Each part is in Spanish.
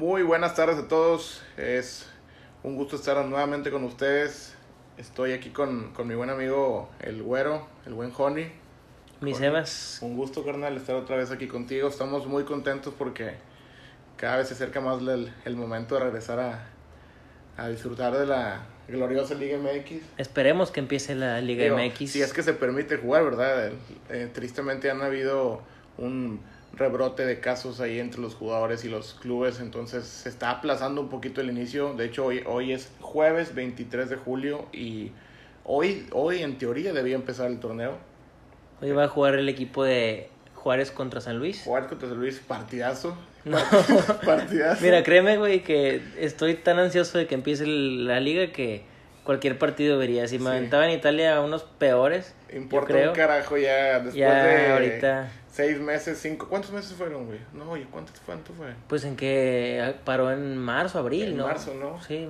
Muy buenas tardes a todos. Es un gusto estar nuevamente con ustedes. Estoy aquí con, con mi buen amigo el güero, el buen Honey. Mis Evas. Un gusto, carnal, estar otra vez aquí contigo. Estamos muy contentos porque cada vez se acerca más el, el momento de regresar a, a disfrutar de la gloriosa Liga MX. Esperemos que empiece la Liga Digo, MX. Si es que se permite jugar, ¿verdad? Eh, tristemente han habido un rebrote de casos ahí entre los jugadores y los clubes, entonces se está aplazando un poquito el inicio. De hecho, hoy, hoy es jueves 23 de julio y hoy, hoy en teoría debía empezar el torneo. Hoy va a jugar el equipo de Juárez contra San Luis. Jugar contra San Luis, partidazo. No. partidazo. Mira, créeme, güey, que estoy tan ansioso de que empiece la liga que cualquier partido vería. Si me Sí. aventaba en Italia unos peores, Importa yo creo. un carajo ya después ya de ahorita, seis meses, cinco. ¿Cuántos meses fueron, güey? No, oye, ¿cuánto, cuánto fue? pues en que paró en marzo, abril, En ¿no? marzo, ¿no? Sí.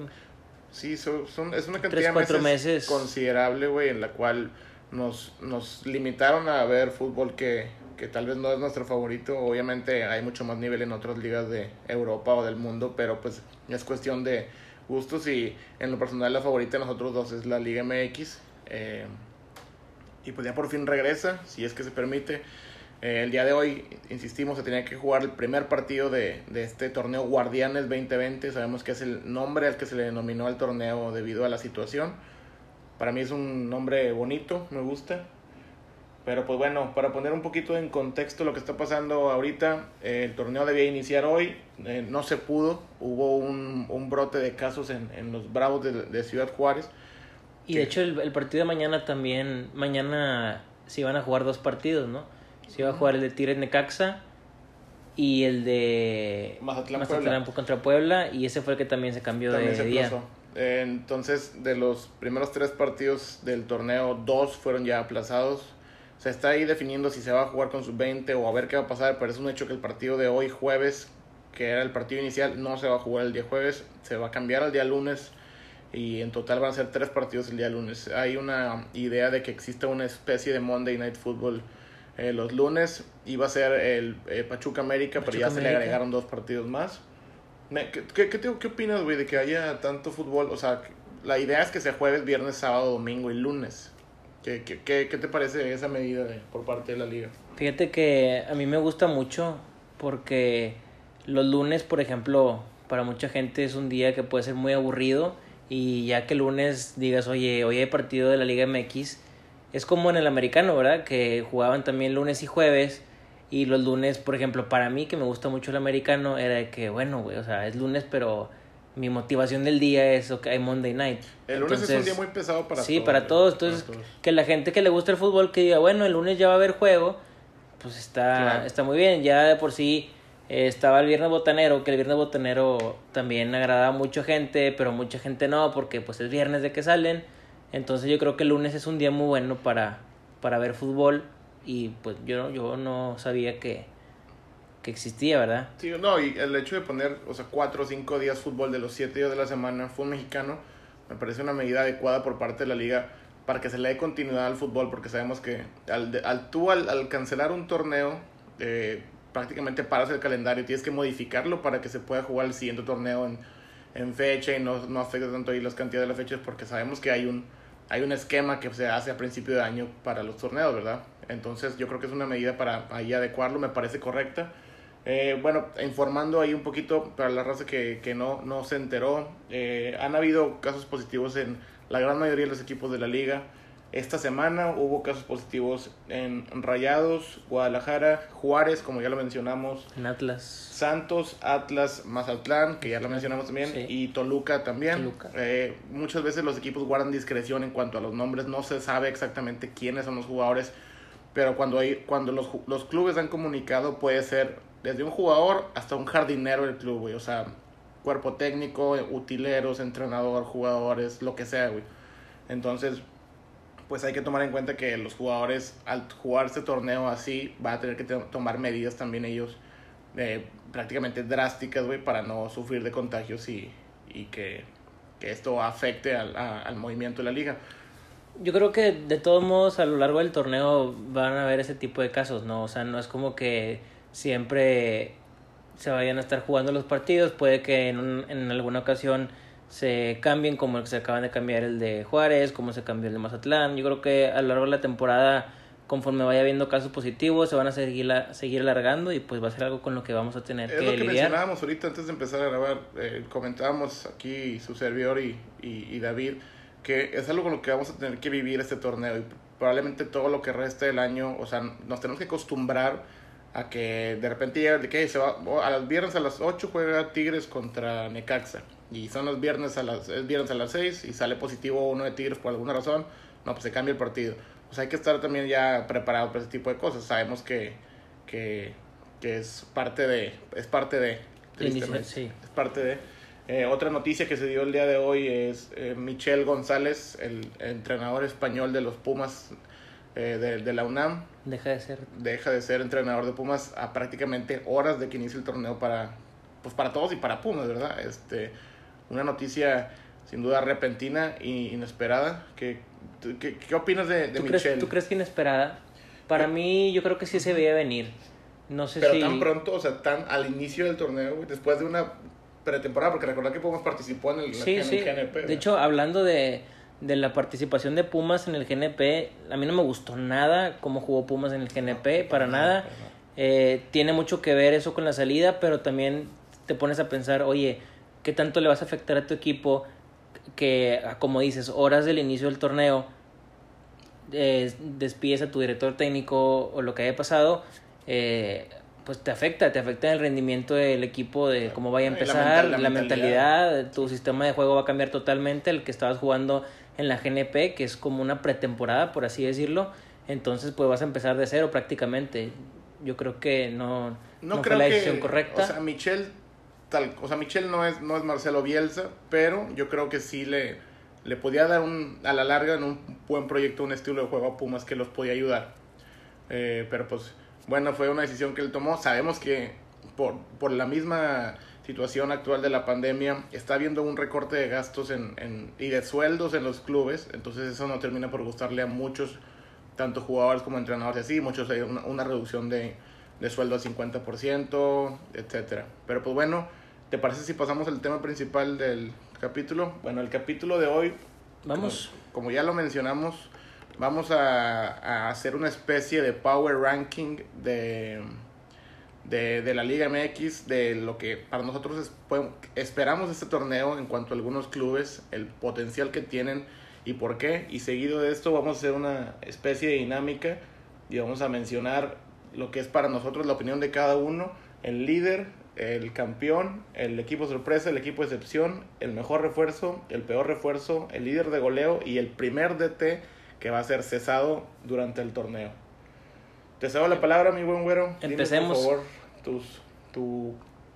Sí, son, son- es una Tres, cantidad de cuatro meses, meses. considerable, güey, en la cual nos, nos limitaron a ver fútbol que, que tal vez no es nuestro favorito. Obviamente hay mucho más nivel en otras ligas de Europa o del mundo, pero pues es cuestión de gustos y en lo personal la favorita de nosotros dos es la Liga MX. eh, y pues ya por fin regresa, si es que se permite. Eh, el día de hoy, insistimos, se tenía que jugar el primer partido de, de este torneo Guardianes 2020. Sabemos que es el nombre al que se le denominó al torneo debido a la situación. Para mí es un nombre bonito, me gusta. Pero pues bueno, para poner un poquito en contexto lo que está pasando ahorita, eh, el torneo debía iniciar hoy, eh, no se pudo, hubo un, un brote de casos en, en los Bravos de, de Ciudad Juárez. Y de hecho el, el partido de mañana también, mañana se iban a jugar dos partidos, ¿no? Se iba a jugar el de Tigres Necaxa y el de Mazatlán, Mazatlán contra Puebla y ese fue el que también se cambió También de se día. aplazó. Entonces, de los primeros tres partidos del torneo, dos fueron ya aplazados. Se está ahí definiendo si se va a jugar con sub-20 o a ver qué va a pasar, pero es un hecho que el partido de hoy, jueves, que era el partido inicial, no se va a jugar el día jueves, se va a cambiar al día lunes y en total van a ser tres partidos el día lunes. Hay una idea de que exista una especie de Monday Night Football eh, los lunes, iba a ser el eh, Pachuca América, pero ya se le agregaron dos partidos más. ¿Qué, qué, qué, qué opinas, güey, de que haya tanto fútbol? O sea, la idea es que sea jueves, viernes, sábado, domingo y lunes. ¿Qué, qué, qué, qué te parece esa medida de- por parte de la liga? Fíjate que a mí me gusta mucho porque los lunes, por ejemplo, para mucha gente es un día que puede ser muy aburrido y ya que el lunes digas, oye, hoy hay partido de la Liga MX, es como en el americano, ¿verdad? Que jugaban también lunes y jueves y los lunes, por ejemplo, para mí que me gusta mucho el americano, era de que, bueno, güey, o sea, es lunes, pero mi motivación del día es, ok, Monday night. El lunes es un día muy pesado para sí, todos. para güey, todos. Entonces, para todos. que la gente que le gusta el fútbol que diga, bueno, el lunes ya va a haber juego, pues está, Claro. está muy bien. Ya de por sí eh, estaba el viernes botanero, que el viernes botanero también agradaba a mucha gente, pero mucha gente no, porque pues es viernes de que salen. Entonces yo creo que el lunes es un día muy bueno para, para ver fútbol y pues yo, yo no sabía que, que existía, ¿verdad? Sí, no, y el hecho de poner, o sea, cuatro o cinco días fútbol de los siete días de la semana, fútbol mexicano, me parece una medida adecuada por parte de la liga para que se le dé continuidad al fútbol, porque sabemos que al, al tú al, al cancelar un torneo, eh, prácticamente paras el calendario, tienes que modificarlo para que se pueda jugar el siguiente torneo en, en fecha y no, no afecte tanto ahí las cantidades de las fechas, porque sabemos que hay un, hay un esquema que se hace a principio de año para los torneos, ¿verdad? Entonces yo creo que es una medida para ahí adecuarlo, me parece correcta. Eh, bueno, informando ahí un poquito para la raza que, que no, no se enteró, eh, han habido casos positivos en la gran mayoría de los equipos de la liga. Esta semana hubo casos positivos en Rayados, Guadalajara, Juárez, como ya lo mencionamos, En Atlas. Santos, Atlas, Mazatlán, que ya lo mencionamos también, Sí. y Toluca también. Toluca. Eh, muchas veces los equipos guardan discreción en cuanto a los nombres, no se sabe exactamente quiénes son los jugadores, pero cuando, hay, cuando los, los clubes han comunicado puede ser desde un jugador hasta un jardinero del club, güey, o sea, cuerpo técnico, utileros, entrenador, jugadores, lo que sea, güey. Entonces, pues hay que tomar en cuenta que los jugadores al jugar este torneo así van a tener que tomar medidas también ellos eh, prácticamente drásticas, güey, para no sufrir de contagios y, y que, que esto afecte al, a- al movimiento de la liga. Yo creo que de todos modos a lo largo del torneo van a haber ese tipo de casos, ¿no? O sea, no es como que siempre se vayan a estar jugando los partidos. Puede que en, en alguna ocasión se cambien, como se acaban de cambiar el de Juárez, como se cambió el de Mazatlán. Yo creo que a lo largo de la temporada, conforme vaya habiendo casos positivos, se van a seguir, la, seguir alargando y pues va a ser algo con lo que vamos a tener es que lo que lidiar. mencionábamos ahorita antes de empezar a grabar. Eh, comentábamos aquí su servidor y, y, y David que es algo con lo que vamos a tener que vivir este torneo y probablemente todo lo que resta del año, o sea, nos tenemos que acostumbrar a que de repente llega, de que se va, a los viernes a las 8 juega Tigres contra Necaxa y son los viernes a las, es viernes a las 6 y sale positivo uno de Tigres por alguna razón, no, pues se cambia el partido. O sea, hay que estar también ya preparado para ese tipo de cosas. Sabemos que, que, que es parte de, es parte de, tristemente, sí. es parte de. Eh, otra noticia que se dio el día de hoy es eh, Michel González, el entrenador español de los Pumas eh, de, de, la UNAM. Deja de ser. Deja de ser entrenador de Pumas a prácticamente horas de que inicie el torneo para, pues para todos y para Pumas, ¿verdad? Este, una noticia sin duda repentina e inesperada. ¿Qué, qué, qué opinas de, de ¿Tú? Crees, ¿Tú crees que inesperada? Para mí, yo creo que sí se veía venir. No sé Pero si... tan pronto, o sea, tan al inicio del torneo, güey, después de una pretemporada, porque recordad que Pumas participó en el, sí, en sí. el GNP. De hecho, hablando de, de la participación de Pumas en el GNP, a mí no me gustó nada cómo jugó Pumas en el GNP, para nada. Eh, tiene mucho que ver eso con la salida, pero también te pones a pensar, oye, ¿qué tanto le vas a afectar a tu equipo que, como dices, horas del inicio del torneo, eh, despides a tu director técnico o lo que haya pasado? Eh, pues te afecta, te afecta el rendimiento del equipo, de cómo vaya a la empezar, mental- la la, mentalidad. mentalidad, tu sistema de juego va a cambiar totalmente, el que estabas jugando en la GNP, que es como una pretemporada, por así decirlo, entonces pues vas a empezar de cero prácticamente. Yo creo que no, no, fue creo la que- decisión correcta. O sea, Michel, tal, o sea, Michel no es, no es Marcelo Bielsa, pero yo creo que sí le, le podía dar un, a la larga en un buen proyecto, un estilo de juego a Pumas que los podía ayudar. Eh, pero pues, bueno, fue una decisión que él tomó. Sabemos que por, por la misma situación actual de la pandemia está habiendo un recorte de gastos en, en, y de sueldos en los clubes, entonces eso no termina por gustarle a muchos, tanto jugadores como entrenadores y así, muchos hay una, una reducción de, de sueldo al 50%, etcétera. Pero pues bueno, ¿te parece si pasamos al tema principal del capítulo? Bueno, el capítulo de hoy, Vamos, como, como ya lo mencionamos, vamos a, a hacer una especie de power ranking de, de, de la Liga MX, de lo que para nosotros es- esperamos de este torneo en cuanto a algunos clubes, el potencial que tienen y por qué. Y seguido de esto vamos a hacer una especie de dinámica y vamos a mencionar lo que es para nosotros la opinión de cada uno, el líder, el campeón, el equipo sorpresa, el equipo excepción, el mejor refuerzo, el peor refuerzo, el líder de goleo y el primer DT que va a ser cesado durante el torneo. Te cedo la palabra, mi buen güero. Dime, Empecemos. por favor, tus, tu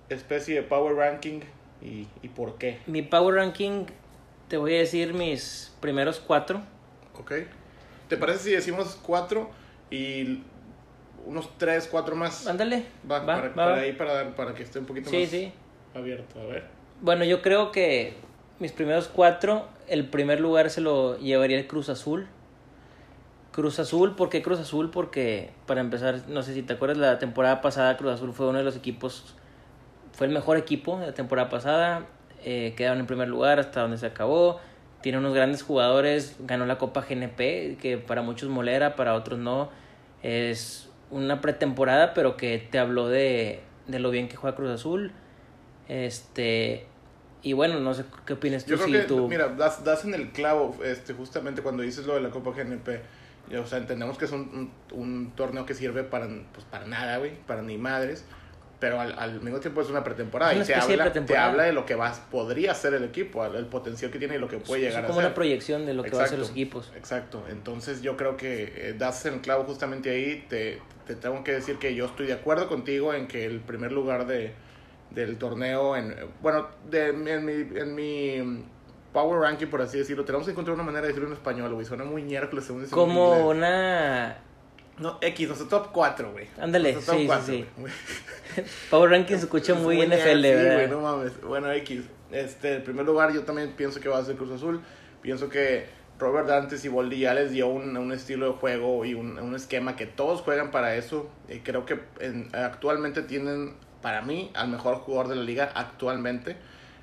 especie de power ranking y, y por qué. mi power ranking, te voy a decir mis primeros cuatro. ¿Ok? ¿Te parece si decimos cuatro y unos tres, cuatro más? Ándale, Va, va, para, va, para ahí, para, que esté un poquito Sí, más sí. abierto. A ver. Bueno, yo creo que mis primeros cuatro, el primer lugar se lo llevaría el Cruz Azul. Cruz Azul, ¿por qué Cruz Azul? Porque, para empezar, no sé si te acuerdas, la temporada pasada Cruz Azul fue uno de los equipos, fue el mejor equipo de la temporada pasada, eh, quedaron en primer lugar hasta donde se acabó, tiene unos grandes jugadores, ganó la Copa GNP, que para muchos molera, para otros no, es una pretemporada, pero que te habló de, de lo bien que juega Cruz Azul, este... Y bueno, no sé qué opinas tú. Yo creo si que, tú- mira, das, das en el clavo este, justamente cuando dices lo de la Copa GNP. O sea, entendemos que es un, un, un torneo que sirve para, pues, para nada, güey, para ni madres. Pero al, al mismo tiempo es una pretemporada. Es una y te habla, te habla de lo que vas, podría ser el equipo, el potencial que tiene y lo que puede es llegar a como ser. una proyección de lo que va a Exacto, los equipos. Exacto. Entonces yo creo que eh, das en el clavo justamente ahí. Te, te tengo que decir que yo estoy de acuerdo contigo en que el primer lugar de, del torneo, en bueno, de, en, mi, en mi power ranking, por así decirlo, tenemos que encontrar una manera de decirlo en español, güey. Suena muy miércoles según decirlo en Como una No, X, nuestro top 4, güey. Ándale, top sí, sí, cuatro, sí. güey. Power Ranking se escucha muy Es NFL, sí, ¿verdad? güey, no mames. Bueno, X. Este, en primer lugar, yo también pienso que va a ser Cruz Azul. Pienso que Robert Dantes y Boldi ya les dio un, un estilo de juego y un, un esquema que todos juegan para eso. Y creo que en- actualmente tienen para mí, al mejor jugador de la liga actualmente,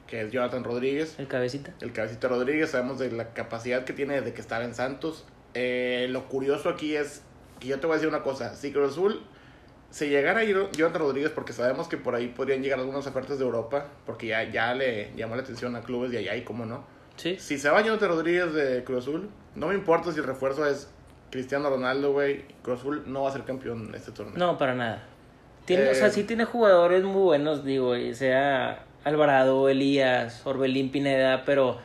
que es Jonathan Rodríguez. El cabecita. El cabecita Rodríguez, sabemos de la capacidad que tiene de que estaba en Santos. Eh, lo curioso aquí es, que yo te voy a decir una cosa, si Cruz Azul se llegara a ir Jonathan Rodríguez, porque sabemos que por ahí podrían llegar algunas ofertas de Europa, porque ya, ya le llamó la atención a clubes de allá y cómo no. Sí. Si se va Jonathan Rodríguez de Cruz Azul, no me importa si el refuerzo es Cristiano Ronaldo, güey. Cruz Azul no va a ser campeón en este torneo. No, para nada. Tiene, O sea, Eh, sí tiene jugadores muy buenos, digo, y sea Alvarado, Elías, Orbelín Pineda, pero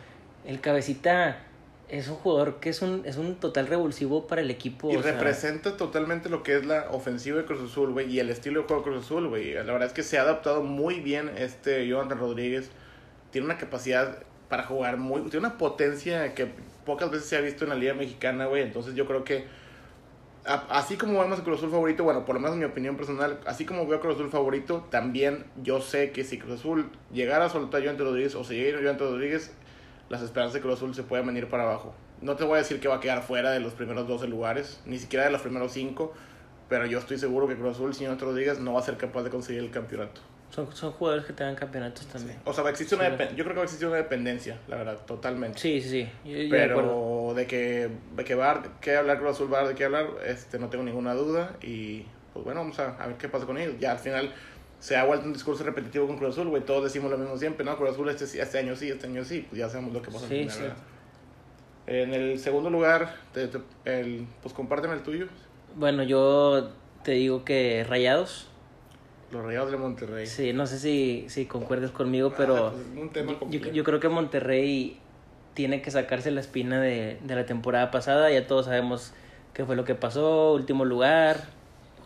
el cabecita es un jugador que es un, es un total revulsivo para el equipo. Y o sea, representa totalmente lo que es la ofensiva de Cruz Azul, güey, y el estilo de juego de Cruz Azul, güey. La verdad es que se ha adaptado muy bien este Jonathan Rodríguez. Tiene una capacidad para jugar muy... Tiene una potencia que pocas veces se ha visto en la Liga Mexicana, güey. Entonces yo creo que... Así como vemos a Cruz Azul favorito, bueno, por lo menos en mi opinión personal, así como veo a Cruz Azul favorito, también yo sé que si Cruz Azul llegara a soltar a Jonathan Rodríguez o se llegara a Jonathan Rodríguez, las esperanzas de Cruz Azul se pueden venir para abajo. No te voy a decir que va a quedar fuera de los primeros 12 lugares, ni siquiera de los primeros 5, pero yo estoy seguro que Cruz Azul, si Jonathan Rodríguez, no va a ser capaz de conseguir el campeonato. Son, son jugadores que te dan campeonatos también. O sea, existir una Sí. yo creo que va a existir una dependencia, la verdad, totalmente. Sí, sí, sí. Yo, yo de. Pero de que, de que va a que hablar Cruz Azul, va a de qué hablar, este, no tengo ninguna duda. Y pues bueno, vamos a, a ver qué pasa con ellos. Ya al final se ha vuelto un discurso repetitivo con Cruz Azul, güey. Todos decimos lo mismo siempre, ¿no? Cruz Azul este, sí- este año sí, este año sí. Pues ya sabemos lo que pasa Sí, final, sí. En el segundo lugar, te- te- el, pues compárteme el tuyo. Bueno, yo te digo que Rayados. Los Rayados de Monterrey. Sí, no sé si, si concuerdes conmigo, pero Ah, pues, es un tema yo, yo creo que Monterrey tiene que sacarse la espina de, de la temporada pasada. Ya todos sabemos qué fue lo que pasó. Último lugar.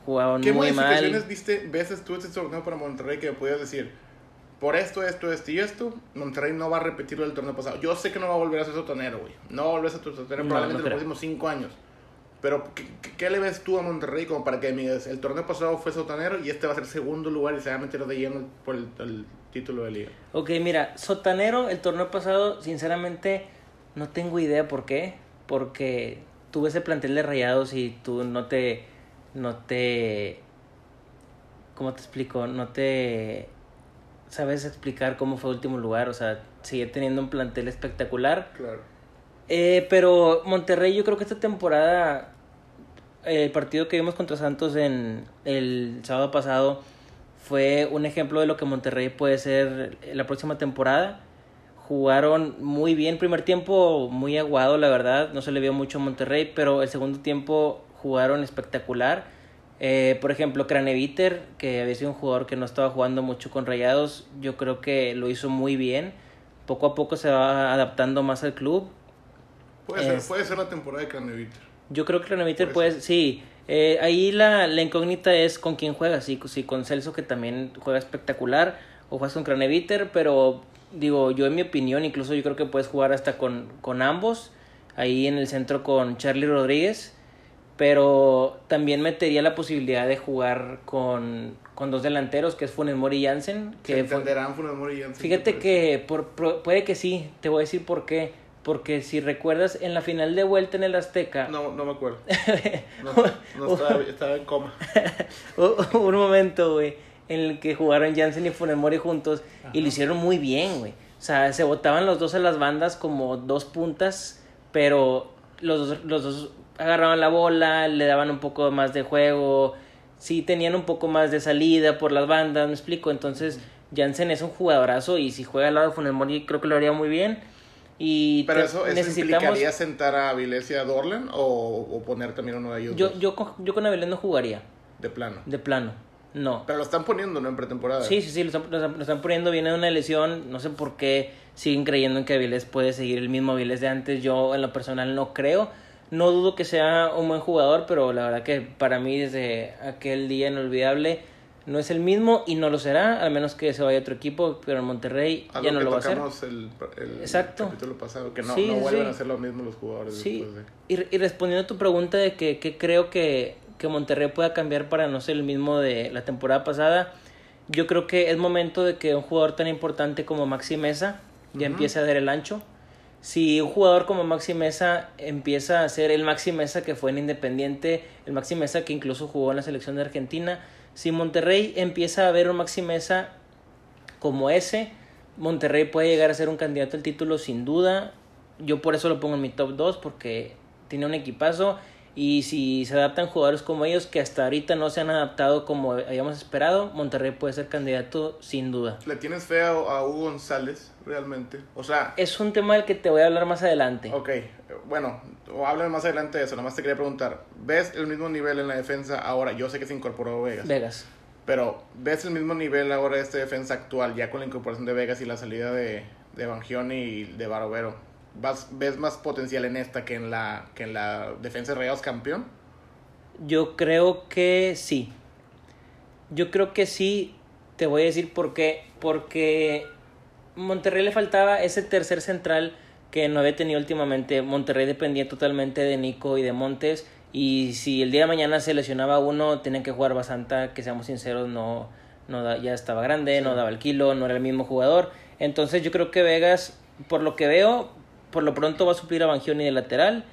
Jugaban ¿Qué muy modificaciones mal. viste, ves tú este torneo para Monterrey que me podías decir? Por esto, esto, esto y esto, Monterrey no va a repetir lo del torneo pasado. Yo sé que no va a volver a ser sotanero, güey. No va a volver a ser sotanero No, probablemente no en los próximos cinco años. Pero, ¿qué, qué, le ves tú a Monterrey como para que me digas, el torneo pasado fue sotanero y este va a ser segundo lugar y se va a meter de lleno por el, el título de liga? Ok, mira, Sotanero, el torneo pasado, sinceramente, no tengo idea por qué. Porque tuve ese plantel de rayados y tú no te. No te. ¿Cómo te explico? No te. Sabes explicar cómo fue el último lugar. O sea, sigue teniendo un plantel espectacular. Claro. Eh, pero Monterrey, yo creo que esta temporada, el partido que vimos contra Santos en el sábado pasado, fue un ejemplo de lo que Monterrey puede ser la próxima temporada. Jugaron muy bien, primer tiempo muy aguado, la verdad, no se le vio mucho a Monterrey, pero el segundo tiempo jugaron espectacular. Eh, por ejemplo, Craneviter, que había sido un jugador que no estaba jugando mucho con Rayados, yo creo que lo hizo muy bien. Poco a poco se va adaptando más al club. Puede, ser, puede ser la temporada de Craneviter. Yo creo que Craneviter Puede sí. Eh, ahí la, la incógnita es con quién juegas, sí, sí, con Celso que también juega espectacular, o juegas con Craneviter, pero digo, yo en mi opinión, incluso yo creo que puedes jugar hasta con, con ambos, ahí en el centro con Charlie Rodríguez, pero también metería la posibilidad de jugar con, con dos delanteros, que es Funes Mori y Jansen, Se que entenderán Funes Mori y Jansen, Fíjate que por, puede que sí, te voy a decir por qué. Porque si recuerdas en la final de vuelta en el Azteca, No, no me acuerdo. No, no estaba, estaba en coma. hubo un momento, güey, en el que jugaron Jansen y Funes Mori juntos y lo hicieron muy bien, güey. O sea, se botaban los dos a las bandas como dos puntas, pero los dos, los dos agarraban la bola, le daban un poco más de juego, sí tenían un poco más de salida por las bandas, me explico. Entonces, Jansen es un jugadorazo y si juega al lado de Funes Mori creo que lo haría muy bien. Y Pero eso, eso implicaría sentar a Avilés y a Dorlan o, o poner también uno de ellos Yo, yo, con- yo con Avilés no jugaría, de plano. de plano. No. Pero lo están poniendo, ¿no? En pretemporada. Sí, sí, sí, lo están, lo están- lo están poniendo, viene de una lesión, no sé por qué siguen creyendo en que Avilés puede seguir el mismo Avilés de antes, yo en lo personal no creo, no dudo que sea un buen jugador, pero la verdad que para mí desde aquel día inolvidable no es el mismo y no lo será, a menos que se vaya otro equipo, pero en Monterrey Algo ya no lo va a hacer. el, el Exacto. capítulo pasado, que no, Sí, no sí, vuelven sí. a ser lo mismo los jugadores Sí, después de... y, y respondiendo a tu pregunta de que, que creo que, que Monterrey pueda cambiar para no ser el mismo de la temporada pasada, yo creo que es momento de que un jugador tan importante como Maxi Mesa ya empiece a dar el ancho. Si un jugador como Maxi Mesa empieza a ser el Maxi Mesa que fue en Independiente, el Maxi Mesa que incluso jugó en la selección de Argentina, Si Monterrey empieza a ver un Maxi Mesa como ese, Monterrey puede llegar a ser un candidato al título sin duda. Yo por eso lo pongo en mi top 2 porque tiene un equipazo y si se adaptan jugadores como ellos que hasta ahorita no se han adaptado como habíamos esperado, Monterrey puede ser candidato sin duda. ¿Le tienes fe a, Hugo González realmente? O sea... Es un tema del que te voy a hablar más adelante. Ok, bueno, háblame más adelante de eso, nomás te quería preguntar, ¿ves el mismo nivel en la defensa ahora? Yo sé que se incorporó Vegas. Vegas. Pero, ¿ves el mismo nivel ahora de esta defensa actual ya con la incorporación de Vegas y la salida de, de Bangioni y de Barovero? ¿Ves más potencial en esta que en la, que en la defensa de Rayados campeón? Yo creo que sí. Yo creo que sí. Te voy a decir por qué. Porque Monterrey le faltaba ese tercer central que no había tenido últimamente. Monterrey dependía totalmente de Nico y de Montes. Y si el día de mañana se lesionaba uno, tenían que jugar Basanta, que seamos sinceros, no, no ya estaba grande, no daba el kilo, no era el mismo jugador. Entonces yo creo que Vegas, por lo que veo, por lo pronto va a suplir a Bangioni de lateral.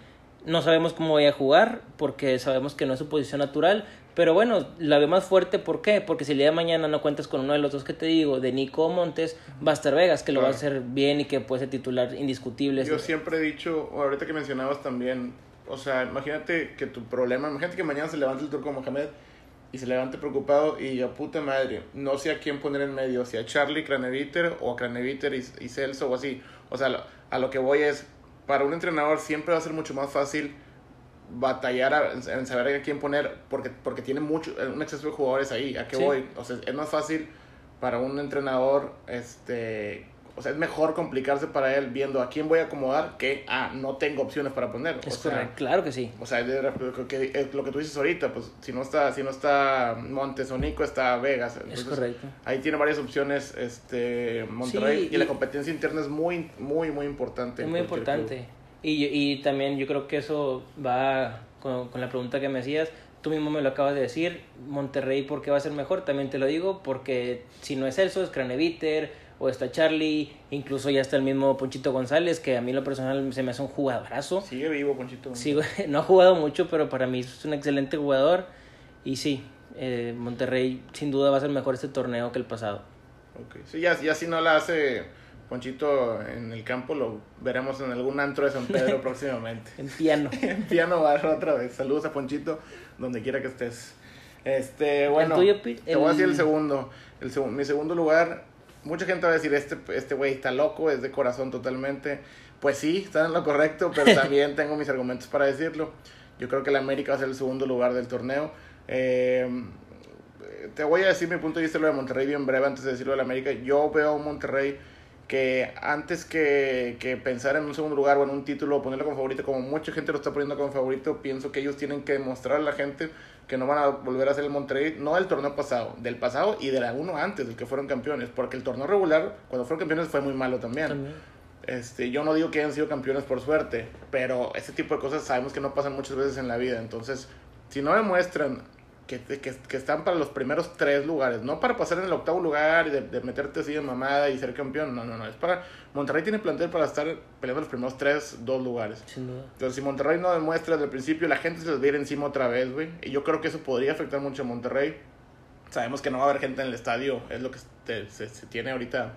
No sabemos cómo vaya a jugar, porque sabemos que no es su posición natural. Pero bueno, la ve más fuerte, ¿por qué? Porque si el día de mañana no cuentas con uno de los dos que te digo, de Nico Montes, va a estar Vegas, que lo va a hacer bien y que puede ser titular indiscutible. Yo siempre he dicho, ahorita que mencionabas también, o sea, imagínate que tu problema, imagínate que mañana se levante el turco Mohamed y se levante preocupado y a puta madre, no sé a quién poner en medio, si a Charlie Craneviter o a Craneviter y, y Celso o así. O sea, a lo que voy es, para un entrenador siempre va a ser mucho más fácil batallar en saber a quién poner porque, porque tiene mucho, un exceso de jugadores ahí. ¿A qué voy? O sea, es más fácil para un entrenador este o sea, es mejor complicarse para él viendo a quién voy a acomodar que, ah, no tengo opciones para poner. Es correcto, claro que sí. O sea, lo que tú dices ahorita, pues si no está, si no está Montes o Nico, está Vegas. es correcto. Ahí tiene varias opciones este Monterrey y, la competencia interna es muy, muy, muy importante. Es muy importante. Y, y también yo creo que eso va con, con la pregunta que me hacías tú mismo me lo acabas de decir, Monterrey, ¿por qué va a ser mejor? También te lo digo, porque si no es Celso, es Craneviter, o está Charlie, incluso ya está el mismo Ponchito González, que a mí lo personal se me hace un jugadorazo. Sigue vivo Ponchito. no ha jugado mucho, pero para mí es un excelente jugador. Y sí, eh, Monterrey sin duda va a ser mejor este torneo que el pasado. Okay. Sí, ya, ya si no la hace Ponchito en el campo, lo veremos en algún antro de San Pedro próximamente. en piano. en piano va otra vez. Saludos a Ponchito, donde quiera que estés. Este, bueno, te voy a decir el segundo. El mi segundo lugar mucha gente va a decir, este este güey está loco, es de corazón totalmente. Pues sí, está en lo correcto, pero también tengo mis argumentos para decirlo. Yo creo que la América va a ser el segundo lugar del torneo. Eh, te voy a decir mi punto de vista lo de Monterrey bien breve antes de decirlo de la América. Yo veo a Monterrey que antes que, que, pensar en un segundo lugar o en un título o ponerlo como favorito, como mucha gente lo está poniendo como favorito, pienso que ellos tienen que demostrar a la gente que no van a volver a ser el Monterrey, no del torneo pasado, del pasado y de la uno antes, del que fueron campeones, porque el torneo regular, cuando fueron campeones, fue muy malo también. Este, yo no digo que hayan sido campeones por suerte, pero ese tipo de cosas sabemos que no pasan muchas veces en la vida, entonces, si no demuestran que, que, que, están para los primeros tres lugares, no para pasar en el octavo lugar y de, meterte así de mamada y ser campeón, no, no, no, es para... Monterrey tiene plantel para estar peleando los primeros tres, dos lugares. Sin duda. Entonces, si Monterrey no demuestra desde el principio, la gente se les va a ir encima otra vez, güey. Y yo creo que eso podría afectar mucho a Monterrey. Sabemos que no va a haber gente en el estadio, es lo que se, se tiene ahorita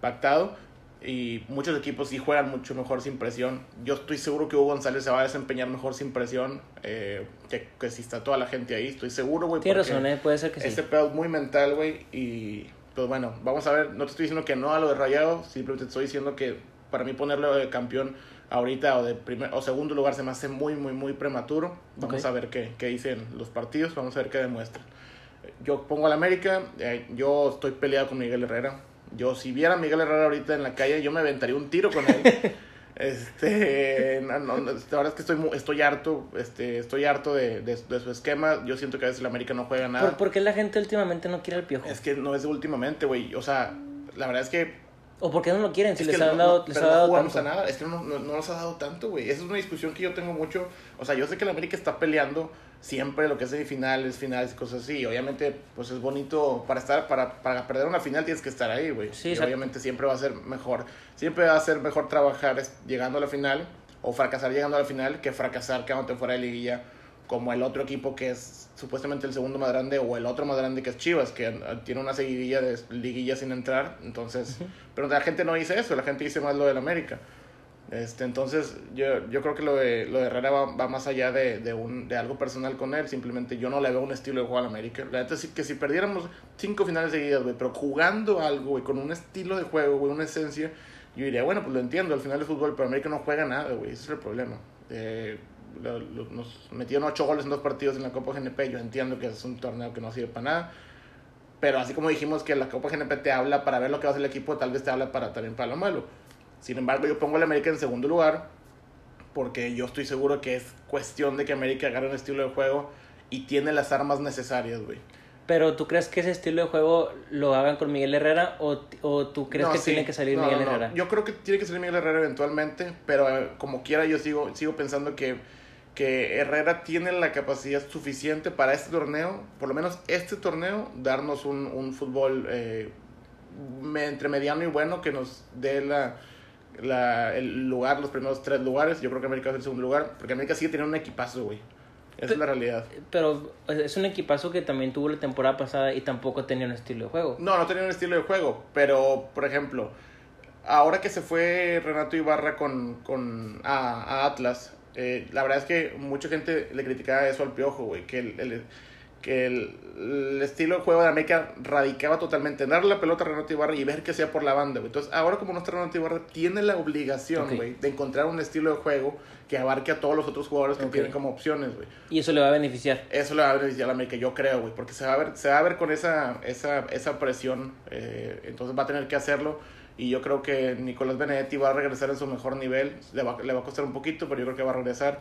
pactado y muchos equipos sí juegan mucho mejor sin presión. Yo estoy seguro que Hugo González se va a desempeñar mejor sin presión eh, que, que, si está toda la gente ahí. Estoy seguro, güey. Tiene razón, eh, puede ser que sí. Este pedo es muy mental, güey. Y pues bueno, vamos a ver. No te estoy diciendo que no a lo de Rayado, simplemente te estoy diciendo que para mí ponerlo de campeón ahorita o de primer o segundo lugar se me hace muy, muy, muy prematuro. Vamos a ver qué, qué dicen los partidos, vamos a ver qué demuestran. Yo pongo al América, eh, yo estoy peleado con Miguel Herrera yo, si viera a Miguel Herrera ahorita en la calle, yo me aventaría un tiro con él. este, no, no, la verdad es que estoy, estoy harto, este, estoy harto de, de, su esquema. Yo siento que a veces la América no juega nada. ¿Por, qué la gente últimamente no quiere el piojo? Es que no es de últimamente, güey. O sea, la verdad es que ¿O por qué no lo quieren? Si les, han dado, les ha dado tanto. A nada. Es que no, no, no, nos ha dado tanto, güey. Esa es una discusión que yo tengo mucho. O sea, yo sé que la América está peleando siempre lo que es semifinales, finales y cosas así. Obviamente, pues es bonito para estar, para, para perder una final tienes que estar ahí, güey. Sí, y obviamente siempre va a ser mejor. Siempre va a ser mejor trabajar llegando a la final o fracasar llegando a la final que fracasar quedándote fuera de liguilla como el otro equipo que es supuestamente el segundo más grande o el otro más grande que es Chivas, que tiene una seguidilla de liguilla sin entrar. Entonces, pero la gente no dice eso, la gente dice más lo del América. Este, entonces, yo, yo creo que lo de, lo de Herrera va, más allá de, de, un, de algo personal con él. Simplemente yo no le veo un estilo de juego al América. La verdad es que si perdiéramos cinco finales seguidas, güey, pero jugando algo, güey, con un estilo de juego, güey, una esencia, yo diría, bueno, pues lo entiendo, al final de fútbol, pero América no juega nada, güey, ese es el problema. Eh, nos metieron ocho goles en dos partidos en la Copa GNP, yo entiendo que es un torneo que no sirve para nada. Pero así como dijimos que la Copa GNP te habla para ver lo que va a hacer el equipo, tal vez te habla para también para lo malo. Sin embargo, yo pongo al América en segundo lugar porque yo estoy seguro que es cuestión de que América agarre un estilo de juego y tiene las armas necesarias, güey. Pero ¿tú crees que ese estilo de juego lo hagan con Miguel Herrera o, o tú crees que tiene que salir Miguel Herrera? Yo creo que tiene que salir Miguel Herrera eventualmente, pero eh, como quiera yo sigo, sigo pensando que, que Herrera tiene la capacidad suficiente para este torneo, por lo menos este torneo, darnos un, un fútbol eh, entre mediano y bueno que nos dé la la, el lugar, los primeros tres lugares. Yo creo que América es el segundo lugar, porque América sigue teniendo un equipazo, güey. Esa es la realidad. Pero es un equipazo que también tuvo la temporada pasada y tampoco tenía un estilo de juego. No, no tenía un estilo de juego, pero por ejemplo, ahora que se fue Renato Ibarra con, con a, Atlas, eh, la verdad es que mucha gente le criticaba eso al Piojo, güey, que el que el, estilo de juego de América radicaba totalmente en darle la pelota a Renato Ibarra y ver que sea por la banda, güey. Entonces, ahora como no está Renato Ibarra, tiene la obligación, güey, de encontrar un estilo de juego que abarque a todos los otros jugadores que tienen como opciones, güey. Y eso le va a beneficiar. Eso le va a beneficiar a América, yo creo, güey, porque se va a ver, se va a ver con esa, esa, esa presión, eh, entonces va a tener que hacerlo. Y yo creo que Nicolás Benedetti va a regresar en su mejor nivel. Le va, le va a costar un poquito, pero yo creo que va a regresar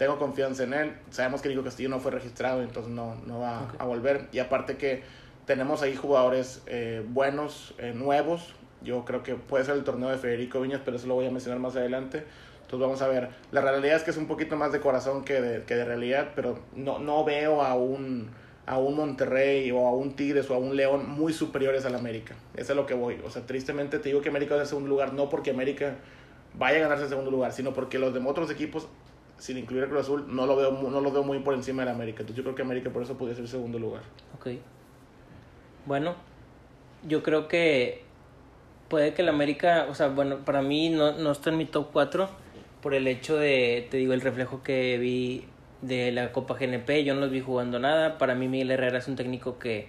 tengo confianza en él. Sabemos que Nico Castillo no fue registrado, entonces no, no va a volver. Y aparte que tenemos ahí jugadores eh, buenos, eh, nuevos. Yo creo que puede ser el torneo de Federico Viñas, pero eso lo voy a mencionar más adelante. Entonces vamos a ver. La realidad es que es un poquito más de corazón que de, que de realidad, pero no, no veo a un, a un Monterrey o a un Tigres o a un León muy superiores al América. Eso es lo que voy. O sea, tristemente te digo que América va a segundo lugar, no porque América vaya a ganarse el segundo lugar, sino porque los demás otros equipos sin incluir a Cruz Azul, no lo veo, no lo veo muy por encima de América. Entonces yo creo que América por eso podría ser segundo lugar. Ok. Bueno, yo creo que puede que el América, o sea, bueno, para mí no, no está en mi top 4 por el hecho de, te digo, el reflejo que vi de la Copa GNP. Yo no los vi jugando nada. Para mí Miguel Herrera es un técnico que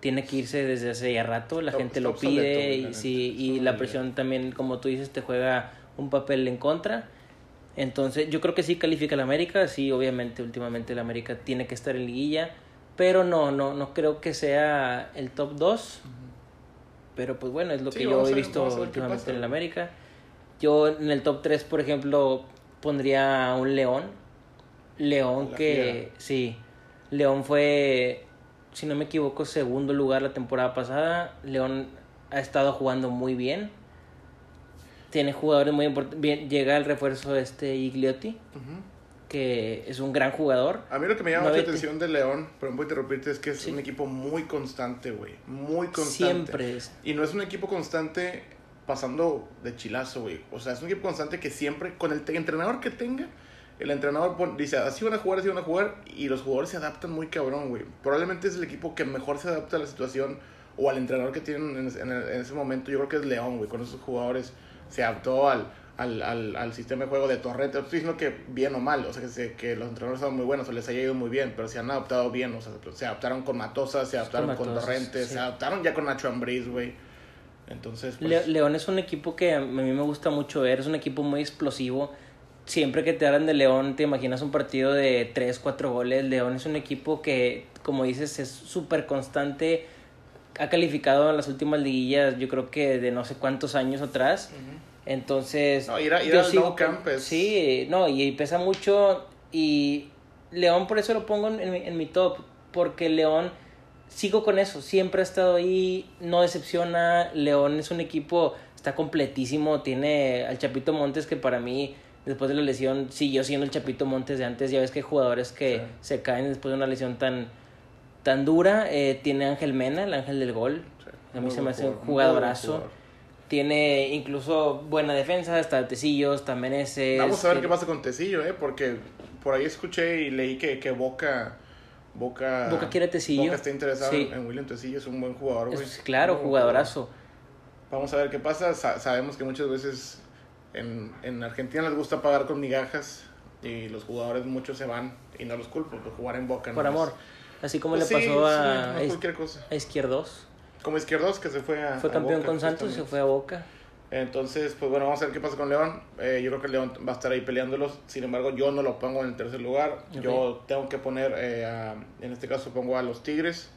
tiene que irse desde hace ya rato. La gente lo pide y, sí, y la presión también, como tú dices, te juega un papel en contra. Entonces, yo creo que sí califica el América, sí, obviamente últimamente el América tiene que estar en liguilla, pero no, no, no creo que sea el top 2. Pero pues bueno, es lo que yo he visto últimamente en el América. Yo en el top 3, por ejemplo, pondría a un León. León que, sí, León fue, si no me equivoco, segundo lugar la temporada pasada. León ha estado jugando muy bien tiene jugadores muy importantes. Llega el refuerzo de este Igliotti, que es un gran jugador. A mí lo que me llama la atención de León, pero voy a interrumpirte, es que es un equipo muy constante, güey. Muy constante. Siempre es. Y no es un equipo constante pasando de chilazo, güey. O sea, es un equipo constante que siempre, con el entrenador que tenga, el entrenador dice, así van a jugar, así van a jugar, y los jugadores se adaptan muy cabrón, güey. Probablemente es el equipo que mejor se adapta a la situación o al entrenador que tienen en, en ese momento. Yo creo que es León, güey, con esos jugadores se adaptó al, al, al, al, sistema de juego de Torrente. estoy diciendo que bien o mal, o sea, que, que los entrenadores son muy buenos, o les haya ido muy bien, pero se han adaptado bien, o sea, se adaptaron con Matosa, se adaptaron con, Torrente, se adaptaron ya con Nacho Ambriz, güey. Entonces, pues... León es un equipo que a mí me gusta mucho ver, es un equipo muy explosivo. Siempre que te hablan de León, te imaginas un partido de 3, 4 goles. León es un equipo que, como dices, es súper constante. Ha calificado en las últimas liguillas, yo creo que de no sé cuántos años atrás. Entonces. No, ir, a, ir al camp Sí, no, y, pesa mucho. Y León, por eso lo pongo en, en, mi top. Porque León, sigo con eso. Siempre ha estado ahí, no decepciona. León es un equipo, está completísimo. Tiene al Chapito Montes, que para mí, después de la lesión, siguió siendo el Chapito Montes de antes. Ya ves que hay jugadores que se caen después de una lesión tan, tan dura. Eh, tiene Ángel Mena, el ángel del gol. A mí se me hace un jugadorazo. Tiene incluso buena defensa, está Tecillos, también ese. Vamos a ver qué pasa con Tecillo, ¿eh? Porque por ahí escuché y leí que, que Boca... Boca, Boca quiere Tecillo. Boca está interesado Sí. en William Tecillo, es un buen jugador, güey. Es- claro, buen jugadorazo. Vamos a ver qué pasa. Sa- sabemos que muchas veces en, en Argentina les gusta pagar con migajas y los jugadores muchos se van y no los culpo, pues jugar en Boca. Por no amor. es- Así como Pues le sí, pasó sí, a, no cualquier cosa. a Izquierdos. Como Izquierdos que se fue a Fue a campeón Boca, con Santos y se fue a Boca. Entonces, pues bueno, vamos a ver qué pasa con León. Eh, yo creo que León va a estar ahí peleándolos. Sin embargo, yo no lo pongo en el tercer lugar. Yo tengo que poner, eh, a- en este caso pongo a los Tigres.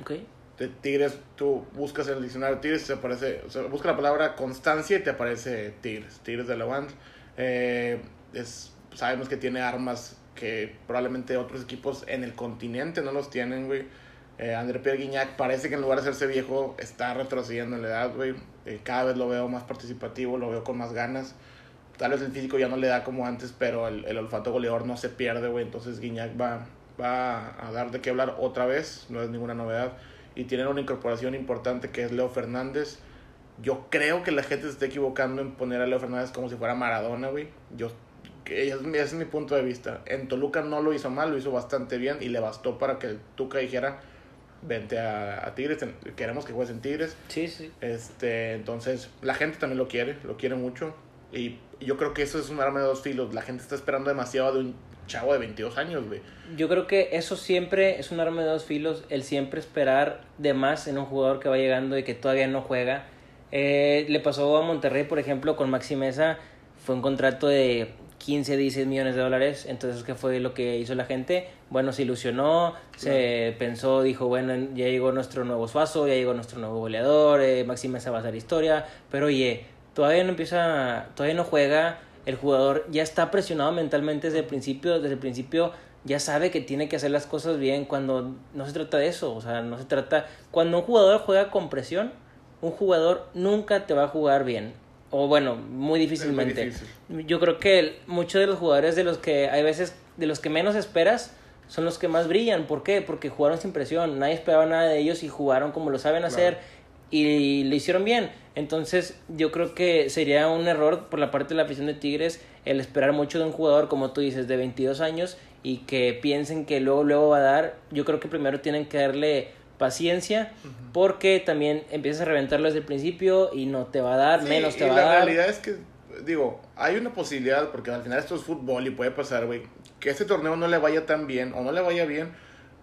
Ok. De Tigres, tú buscas en el diccionario Tigres, te aparece, o sea, busca la palabra constancia y te aparece Tigres, Tigres de Levant. Eh, es, sabemos que tiene armas que probablemente otros equipos en el continente no los tienen, güey. Eh, André Pierre Guignac parece que en lugar de hacerse viejo está retrocediendo en la edad, güey. Eh, cada vez lo veo más participativo, lo veo con más ganas. Tal vez el físico ya no le da como antes, pero el, el olfato goleador no se pierde, güey. Entonces Guignac va, va a dar de qué hablar otra vez, no es ninguna novedad. Y tienen una incorporación importante que es Leo Fernández. Yo creo que la gente se está equivocando en poner a Leo Fernández como si fuera Maradona, güey. Yo, que ese es mi punto de vista. En Toluca no lo hizo mal, lo hizo bastante bien y le bastó para que el Tuca dijera, vente a, a Tigres, queremos que juegues en Tigres. Sí, sí. Este, entonces, la gente también lo quiere, lo quiere mucho. Y yo creo que eso es un arma de dos filos. La gente está esperando demasiado de un chavo de 22 años, güey. Yo creo que eso siempre es un arma de dos filos, el siempre esperar de más en un jugador que va llegando y que todavía no juega. Eh, le pasó a Monterrey, por ejemplo, con Maxi Mesa, fue un contrato de 15, 16 millones de dólares, entonces, ¿qué fue lo que hizo la gente? Bueno, se ilusionó, se pensó, dijo, bueno, ya llegó nuestro nuevo Suazo, ya llegó nuestro nuevo goleador, eh, Maxi Mesa va a hacer historia, pero oye, todavía no empieza, todavía no juega, el jugador ya está presionado mentalmente desde el principio, desde el principio ya sabe que tiene que hacer las cosas bien cuando no se trata de eso, o sea, no se trata, cuando un jugador juega con presión, un jugador nunca te va a jugar bien, o bueno, muy difícilmente. difícil. Yo creo que muchos de los jugadores de los que hay veces, de los que menos esperas, son los que más brillan. ¿Por qué? Porque jugaron sin presión, nadie esperaba nada de ellos y jugaron como lo saben hacer y lo hicieron bien. Entonces, yo creo que sería un error por la parte de la afición de Tigres el esperar mucho de un jugador, como tú dices, de 22 años y que piensen que luego, luego va a dar. Yo creo que primero tienen que darle paciencia porque también empiezas a reventarlo desde el principio y no te va a dar, Sí, menos te y va a la dar. realidad es que, digo, hay una posibilidad, porque al final esto es fútbol y puede pasar, güey, que este torneo no le vaya tan bien o no le vaya bien,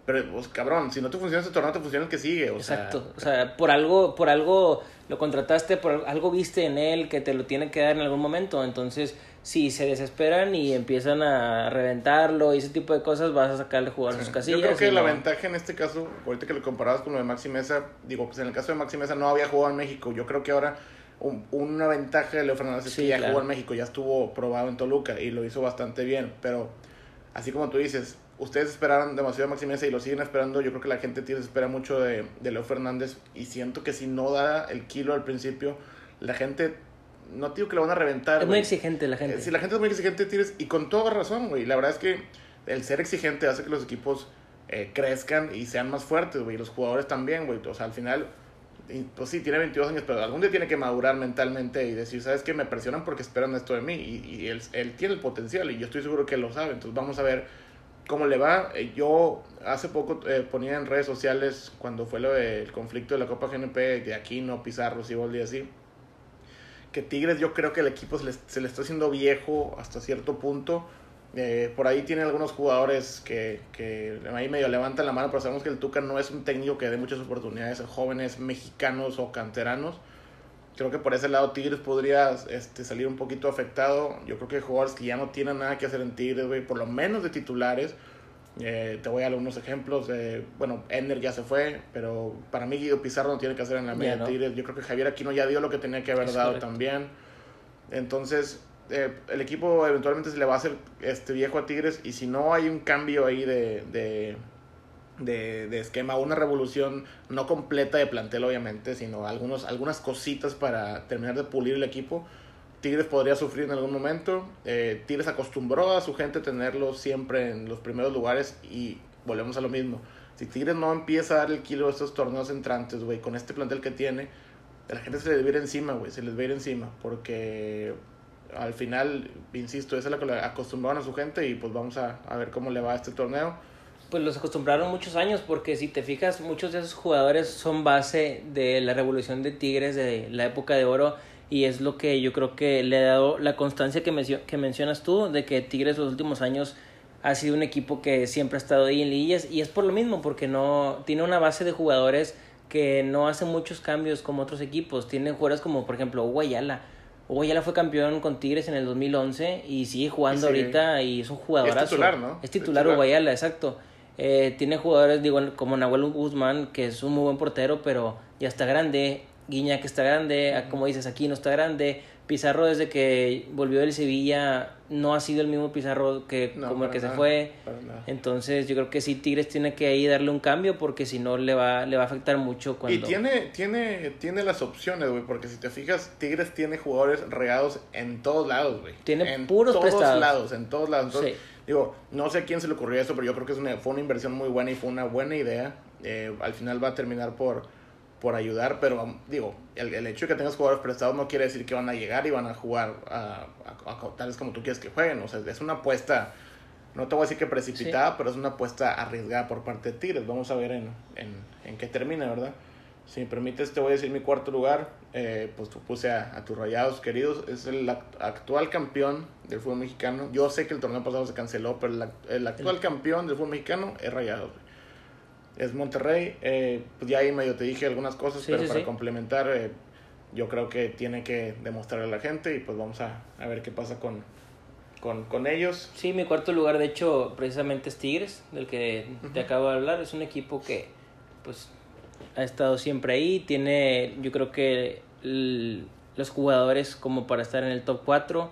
pero, pues, cabrón, si no te funciona este torneo, te funciona el que sigue, o sea, Exacto, o sea, por algo, por algo lo contrataste, por algo viste en él que te lo tiene que dar en algún momento, entonces si se desesperan y empiezan a reventarlo y ese tipo de cosas, vas a sacarle jugar sus casillas. Yo creo que la no- ventaja en este caso, ahorita que lo comparabas con lo de Maxi Mesa, digo, pues en el caso de Maxi Mesa no había jugado en México. Yo creo que ahora un- una ventaja de Leo Fernández es Sí, que ya claro. jugó en México, ya estuvo probado en Toluca y lo hizo bastante bien. Pero así como tú dices, ustedes esperaron demasiado a Maxi Mesa y lo siguen esperando. Yo creo que la gente tiene, espera mucho de, de Leo Fernández y siento que si no da el kilo al principio, la gente, no digo que lo van a reventar. Es muy exigente la gente. Eh, Si la gente es muy exigente, tienes, y con toda razón, güey. La verdad es que el ser exigente hace que los equipos eh, crezcan y sean más fuertes, güey. Y los jugadores también, güey. O sea, al final, pues sí, tiene 22 años, pero algún día tiene que madurar mentalmente y decir, ¿sabes qué? Me presionan porque esperan esto de mí. Y, y él, él tiene el potencial y yo estoy seguro que él lo sabe. Entonces vamos a ver cómo le va. Eh, Yo hace poco eh, ponía en redes sociales, cuando fue lo del conflicto de la Copa GNP, de Aquino, Pizarro, Siboldi y así, que Tigres yo creo que el equipo se le, está haciendo viejo hasta cierto punto. Eh, por ahí tiene algunos jugadores que, que ahí medio levantan la mano, pero sabemos que el Tuca no es un técnico que dé muchas oportunidades a jóvenes mexicanos o canteranos. Creo que por ese lado Tigres podría este, salir un poquito afectado. Yo creo que hay jugadores que ya no tienen nada que hacer en Tigres, por lo menos de titulares. Eh, te voy a dar algunos ejemplos. Bueno, Ender ya se fue, pero para mí Guido Pizarro no tiene que hacer en la media no. Tigres. Yo creo que Javier Aquino ya dio lo que tenía que haber Es dado correcto. también. Entonces, eh, el equipo eventualmente se le va a hacer este viejo a Tigres y si no hay un cambio ahí de, de, de, de esquema, una revolución no completa de plantel obviamente, sino algunos, algunas cositas para terminar de pulir el equipo, Tigres podría sufrir en algún momento. Eh, Tigres acostumbró a su gente tenerlo siempre en los primeros lugares y volvemos a lo mismo. Si Tigres no empieza a dar el kilo de estos torneos entrantes, güey, con este plantel que tiene, la gente se les va a ir encima, güey, se les va a ir encima, porque al final, insisto, esa es la que acostumbraron a su gente y pues vamos a, a ver cómo le va a este torneo. Pues los acostumbraron muchos años porque si te fijas, muchos de esos jugadores son base de la revolución de Tigres de la época de oro y es lo que yo creo que le ha dado la constancia que, que mencionas tú de que Tigres los últimos años ha sido un equipo que siempre ha estado ahí en liguillas y es por lo mismo porque no tiene una base de jugadores que no hace muchos cambios como otros equipos. Tienen jugadores como por ejemplo Guayala Ayala fue campeón con Tigres en el 2011 y sigue jugando ahorita y es un jugadorazo. Es titular, ¿no? Es titular, Uguayala, exacto. Eh, tiene jugadores, digo, como Nahuel Guzmán, que es un muy buen portero, pero ya está grande. Guiña que está grande, como dices, aquí no está grande. Pizarro desde que volvió del Sevilla no ha sido el mismo Pizarro que como el que se fue. Entonces yo creo que sí Tigres tiene que ahí darle un cambio porque si no le va le va a afectar mucho cuando Y tiene tiene tiene las opciones, güey, porque si te fijas Tigres tiene jugadores regados en todos lados, güey. Tiene en puros todos lados, en todos lados. digo, no sé a quién se le ocurrió eso, pero yo creo que es una, fue una inversión muy buena y fue una buena idea. Eh, al final va a terminar por por ayudar, pero um, digo, el, el, hecho de que tengas jugadores prestados no quiere decir que van a llegar y van a jugar a, a, tales como tú quieres que jueguen. O sea, es una apuesta, no te voy a decir que precipitada, pero es una apuesta arriesgada por parte de Tigres. Vamos a ver en, en, en qué termina, ¿verdad? Si me permites, te voy a decir mi cuarto lugar. Eh, pues puse a, a, tus rayados queridos. Es el actual campeón del fútbol mexicano. Yo sé que el torneo pasado se canceló, pero el, el actual campeón del fútbol mexicano es Rayados es Monterrey. Eh, pues ya ahí medio te dije algunas cosas, pero para complementar, eh, yo creo que tiene que demostrarle a la gente y pues vamos a, a ver qué pasa con, con, con, ellos. Sí, mi cuarto lugar, de hecho, precisamente es Tigres, del que te acabo de hablar. Es un equipo que, pues, ha estado siempre ahí. Tiene, yo creo que los jugadores como para estar en el top 4.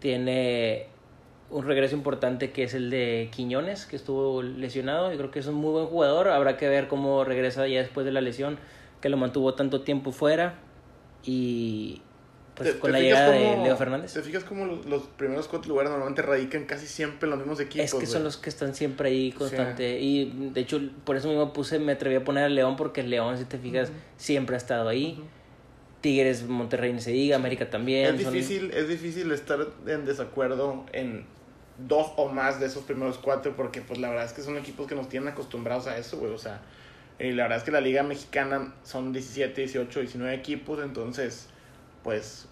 Tiene un regreso importante que es el de Quiñones, que estuvo lesionado. Yo creo que es un muy buen jugador. Habrá que ver cómo regresa ya después de la lesión, que lo mantuvo tanto tiempo fuera. Y pues con la llegada de Leo Fernández. ¿Te fijas cómo los, primeros cuatro lugares normalmente radican casi siempre en los mismos equipos? Es que son los que están siempre ahí constante. Y de hecho, por eso mismo puse, me atreví a poner a León, porque León, si te fijas, siempre ha estado ahí. Tigres, Monterrey, ni se diga, América también. Es difícil, es difícil estar en desacuerdo en dos o más de esos primeros cuatro, porque pues la verdad es que son equipos que nos tienen acostumbrados a eso, güey, o sea, y la verdad es que la liga mexicana son 17, 18, 19 equipos, entonces, pues,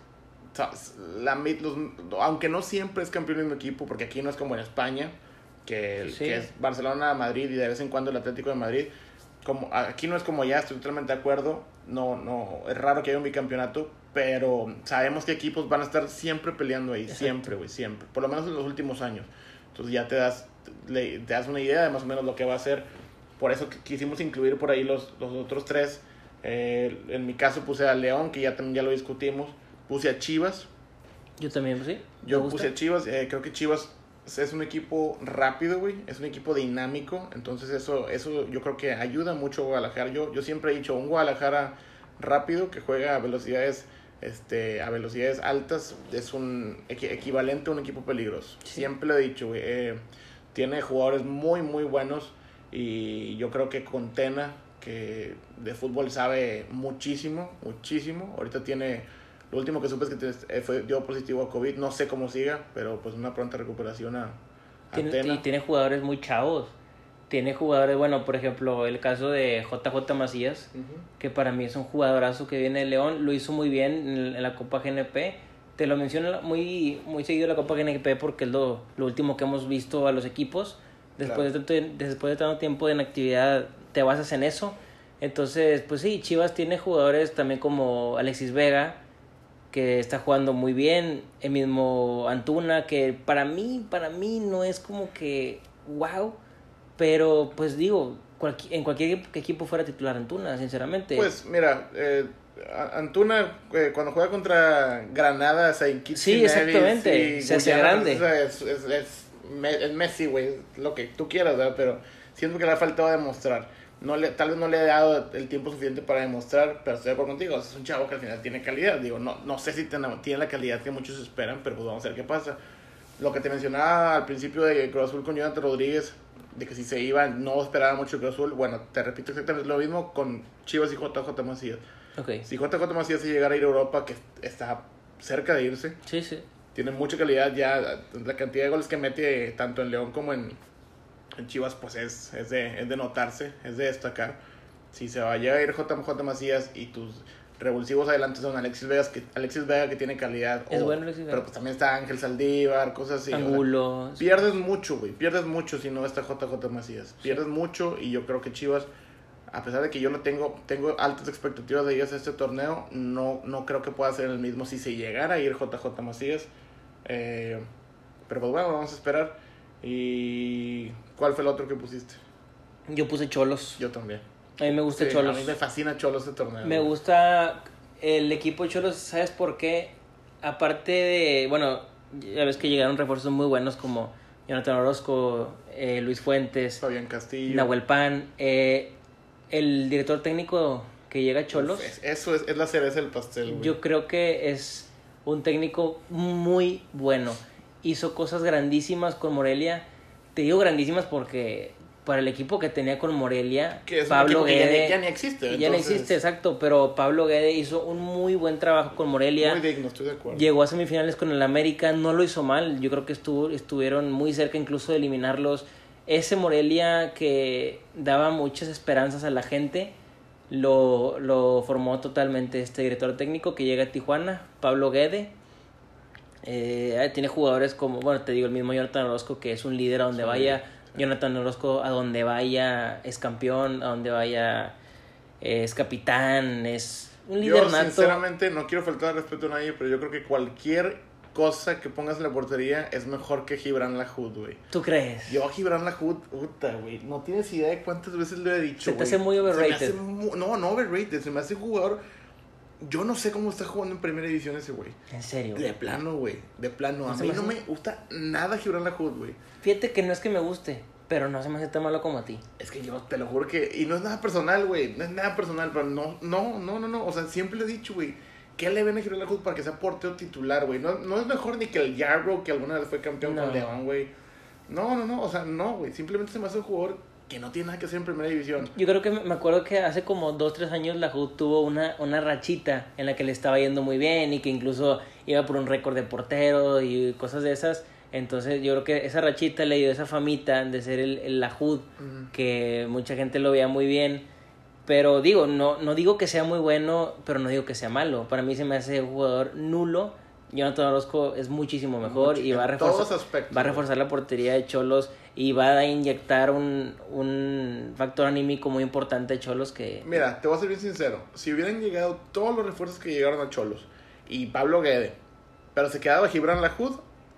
la, los, aunque no siempre es campeón el mismo equipo, porque aquí no es como en España, que, que es Barcelona, Madrid y de vez en cuando el Atlético de Madrid, como aquí no es como ya, estoy totalmente de acuerdo, no, no, es raro que haya un bicampeonato, pero sabemos que equipos van a estar siempre peleando ahí, siempre, güey, siempre. Por lo menos en los últimos años. Entonces ya te das, te das una idea de más o menos lo que va a ser. Por eso quisimos incluir por ahí los, los otros tres. Eh, en mi caso puse a León, que ya, también ya lo discutimos. Puse a Chivas. Yo también, sí. Yo puse a Chivas. Eh, creo que Chivas es un equipo rápido, güey. Es un equipo dinámico. Entonces eso, eso yo creo que ayuda mucho a Guadalajara. Yo, yo siempre he dicho, un Guadalajara rápido que juega a velocidades este, a velocidades altas es un equivalente a un equipo peligroso. Siempre lo he dicho, eh, tiene jugadores muy, muy buenos y yo creo que con Tena, que de fútbol sabe muchísimo, muchísimo. Ahorita tiene, lo último que supe es que eh, fue, dio positivo a COVID, no sé cómo siga, pero pues una pronta recuperación a, Tena. Y tiene jugadores muy chavos tiene jugadores, bueno, por ejemplo, el caso de JJ Macías, que para mí es un jugadorazo que viene de León, lo hizo muy bien en, la Copa GNP. Te lo menciono muy, muy seguido la Copa GNP porque es lo, lo último que hemos visto a los equipos. Después, de, tanto, después de tanto tiempo de inactividad, te basas en eso. Entonces, pues sí, Chivas tiene jugadores también como Alexis Vega, que está jugando muy bien. El mismo Antuna, que para mí, para mí no es como que wow pero, pues digo, en cualquier equipo fuera titular Antuna, sinceramente. Pues mira, eh, Antuna eh, cuando juega contra Granada, se Sí, exactamente, se hace grande. Es, es, es, Messi, güey, lo que tú quieras, ¿verdad? Pero siento que le ha faltado demostrar. No le, tal vez no le he dado el tiempo suficiente para demostrar, pero estoy de acuerdo contigo. Es un chavo que al final tiene calidad. Digo, no, no sé si tiene, tiene la calidad que muchos esperan, pero pues vamos a ver qué pasa. Lo que te mencionaba al principio de Cruz Azul con Jonathan Rodríguez, de que si se iba no esperaba mucho Cruz Azul. Bueno, te repito exactamente lo mismo con Chivas y JJ Macías. Okay. Si JJ Macías se llegara a ir a Europa, que está cerca de irse, sí, sí. tiene mucha calidad ya. La cantidad de goles que mete tanto en León como en, en Chivas, pues es, es, de, es de notarse, es de destacar. Si se vaya a ir JJ Macías y tus revulsivos adelante son Alexis Vega, que, Alexis Vega que tiene calidad. Es o- bueno Alexis Vega. Pero pues también está Ángel Saldívar, cosas así. o sea, Angulo. Pierdes mucho, güey. Pierdes mucho si no está JJ Macías. Pierdes mucho y yo creo que Chivas, a pesar de que yo no tengo, tengo altas expectativas de ellos este torneo, no, no creo que pueda ser el mismo si se llegara a ir JJ Macías. Eh, pero pues bueno, vamos a esperar. ¿Y cuál fue el otro que pusiste? Yo puse Cholos. Yo también. A mí me gusta Sí, Cholos. A mí me fascina Cholos este torneo. Me güey. gusta el equipo de Cholos, ¿sabes por qué? Aparte de, bueno, ya ves que llegaron refuerzos muy buenos como Jonathan Orozco, eh, Luis Fuentes, Fabián Castillo. Nahuel Pan, eh, el director técnico que llega a Cholos. Es- Eso es, es la cereza del pastel, güey. Yo creo que es un técnico muy bueno. Hizo cosas grandísimas con Morelia. Te digo grandísimas porque para el equipo que tenía con Morelia, Que es un Pablo que ya Guede ya ni existe, Ya no existe, exacto, pero Pablo Guede hizo un muy buen trabajo con Morelia. Muy digno, estoy de acuerdo. Llegó a semifinales con el América, no lo hizo mal. Yo creo que estuvo, estuvieron muy cerca incluso de eliminarlos. Ese Morelia que daba muchas esperanzas a la gente, lo, lo formó totalmente este director técnico que llega a Tijuana, Pablo Guede. Eh, tiene jugadores como, bueno, te digo, el mismo Jonathan Orozco que es un líder a donde Sí, vaya. sí. Jonathan Orozco a donde vaya es campeón, a donde vaya es capitán, es un líder Yo, nato. sinceramente, no quiero faltar al respeto a nadie, pero yo creo que cualquier cosa que pongas en la portería es mejor que Gibran Lahoud, güey. ¿Tú crees? Yo a Gibran Lahoud, puta, güey, no tienes idea de cuántas veces lo he dicho, Se te hace muy Se me overrated. hace mu- no, no overrated, se me hace un jugador... Yo no sé cómo está jugando en primera división ese güey. En serio. De plano, güey, de plano. No A mí me no me gusta nada Gibran Lahoud, güey. Fíjate que no es que me guste, pero no se me hace tan malo como a ti. Es que yo te lo juro que. Y no es nada personal, güey. No es nada personal, pero no, no, no, no, no. O sea, siempre le he dicho, güey. ¿Qué le ven a Gibran Lahoud para que sea portero titular, güey? No, no es mejor ni que el Yarrow, que alguna vez fue campeón No. con León, güey. No, no, no. O sea, no, güey. Simplemente se me hace un jugador que no tiene nada que hacer en primera división. Yo creo que me acuerdo que hace como dos, tres años la Hood tuvo una, una rachita en la que le estaba yendo muy bien y que incluso iba por un récord de portero y cosas de esas. Entonces yo creo que esa rachita le dio esa famita de ser el, el Lahoud, que mucha gente lo veía muy bien. Pero digo, no, no digo que sea muy bueno, pero no digo que sea malo. Para mí se me hace un jugador nulo. Jonathan Orozco es muchísimo mejor Mucho- y va a, reforzar, va a reforzar la portería de Cholos y va a inyectar un, un factor anímico muy importante de Cholos que... Mira, te voy a ser bien sincero. Si hubieran llegado todos los refuerzos que llegaron a Cholos y Pablo Guede, pero se quedaba Gibran Lahoud,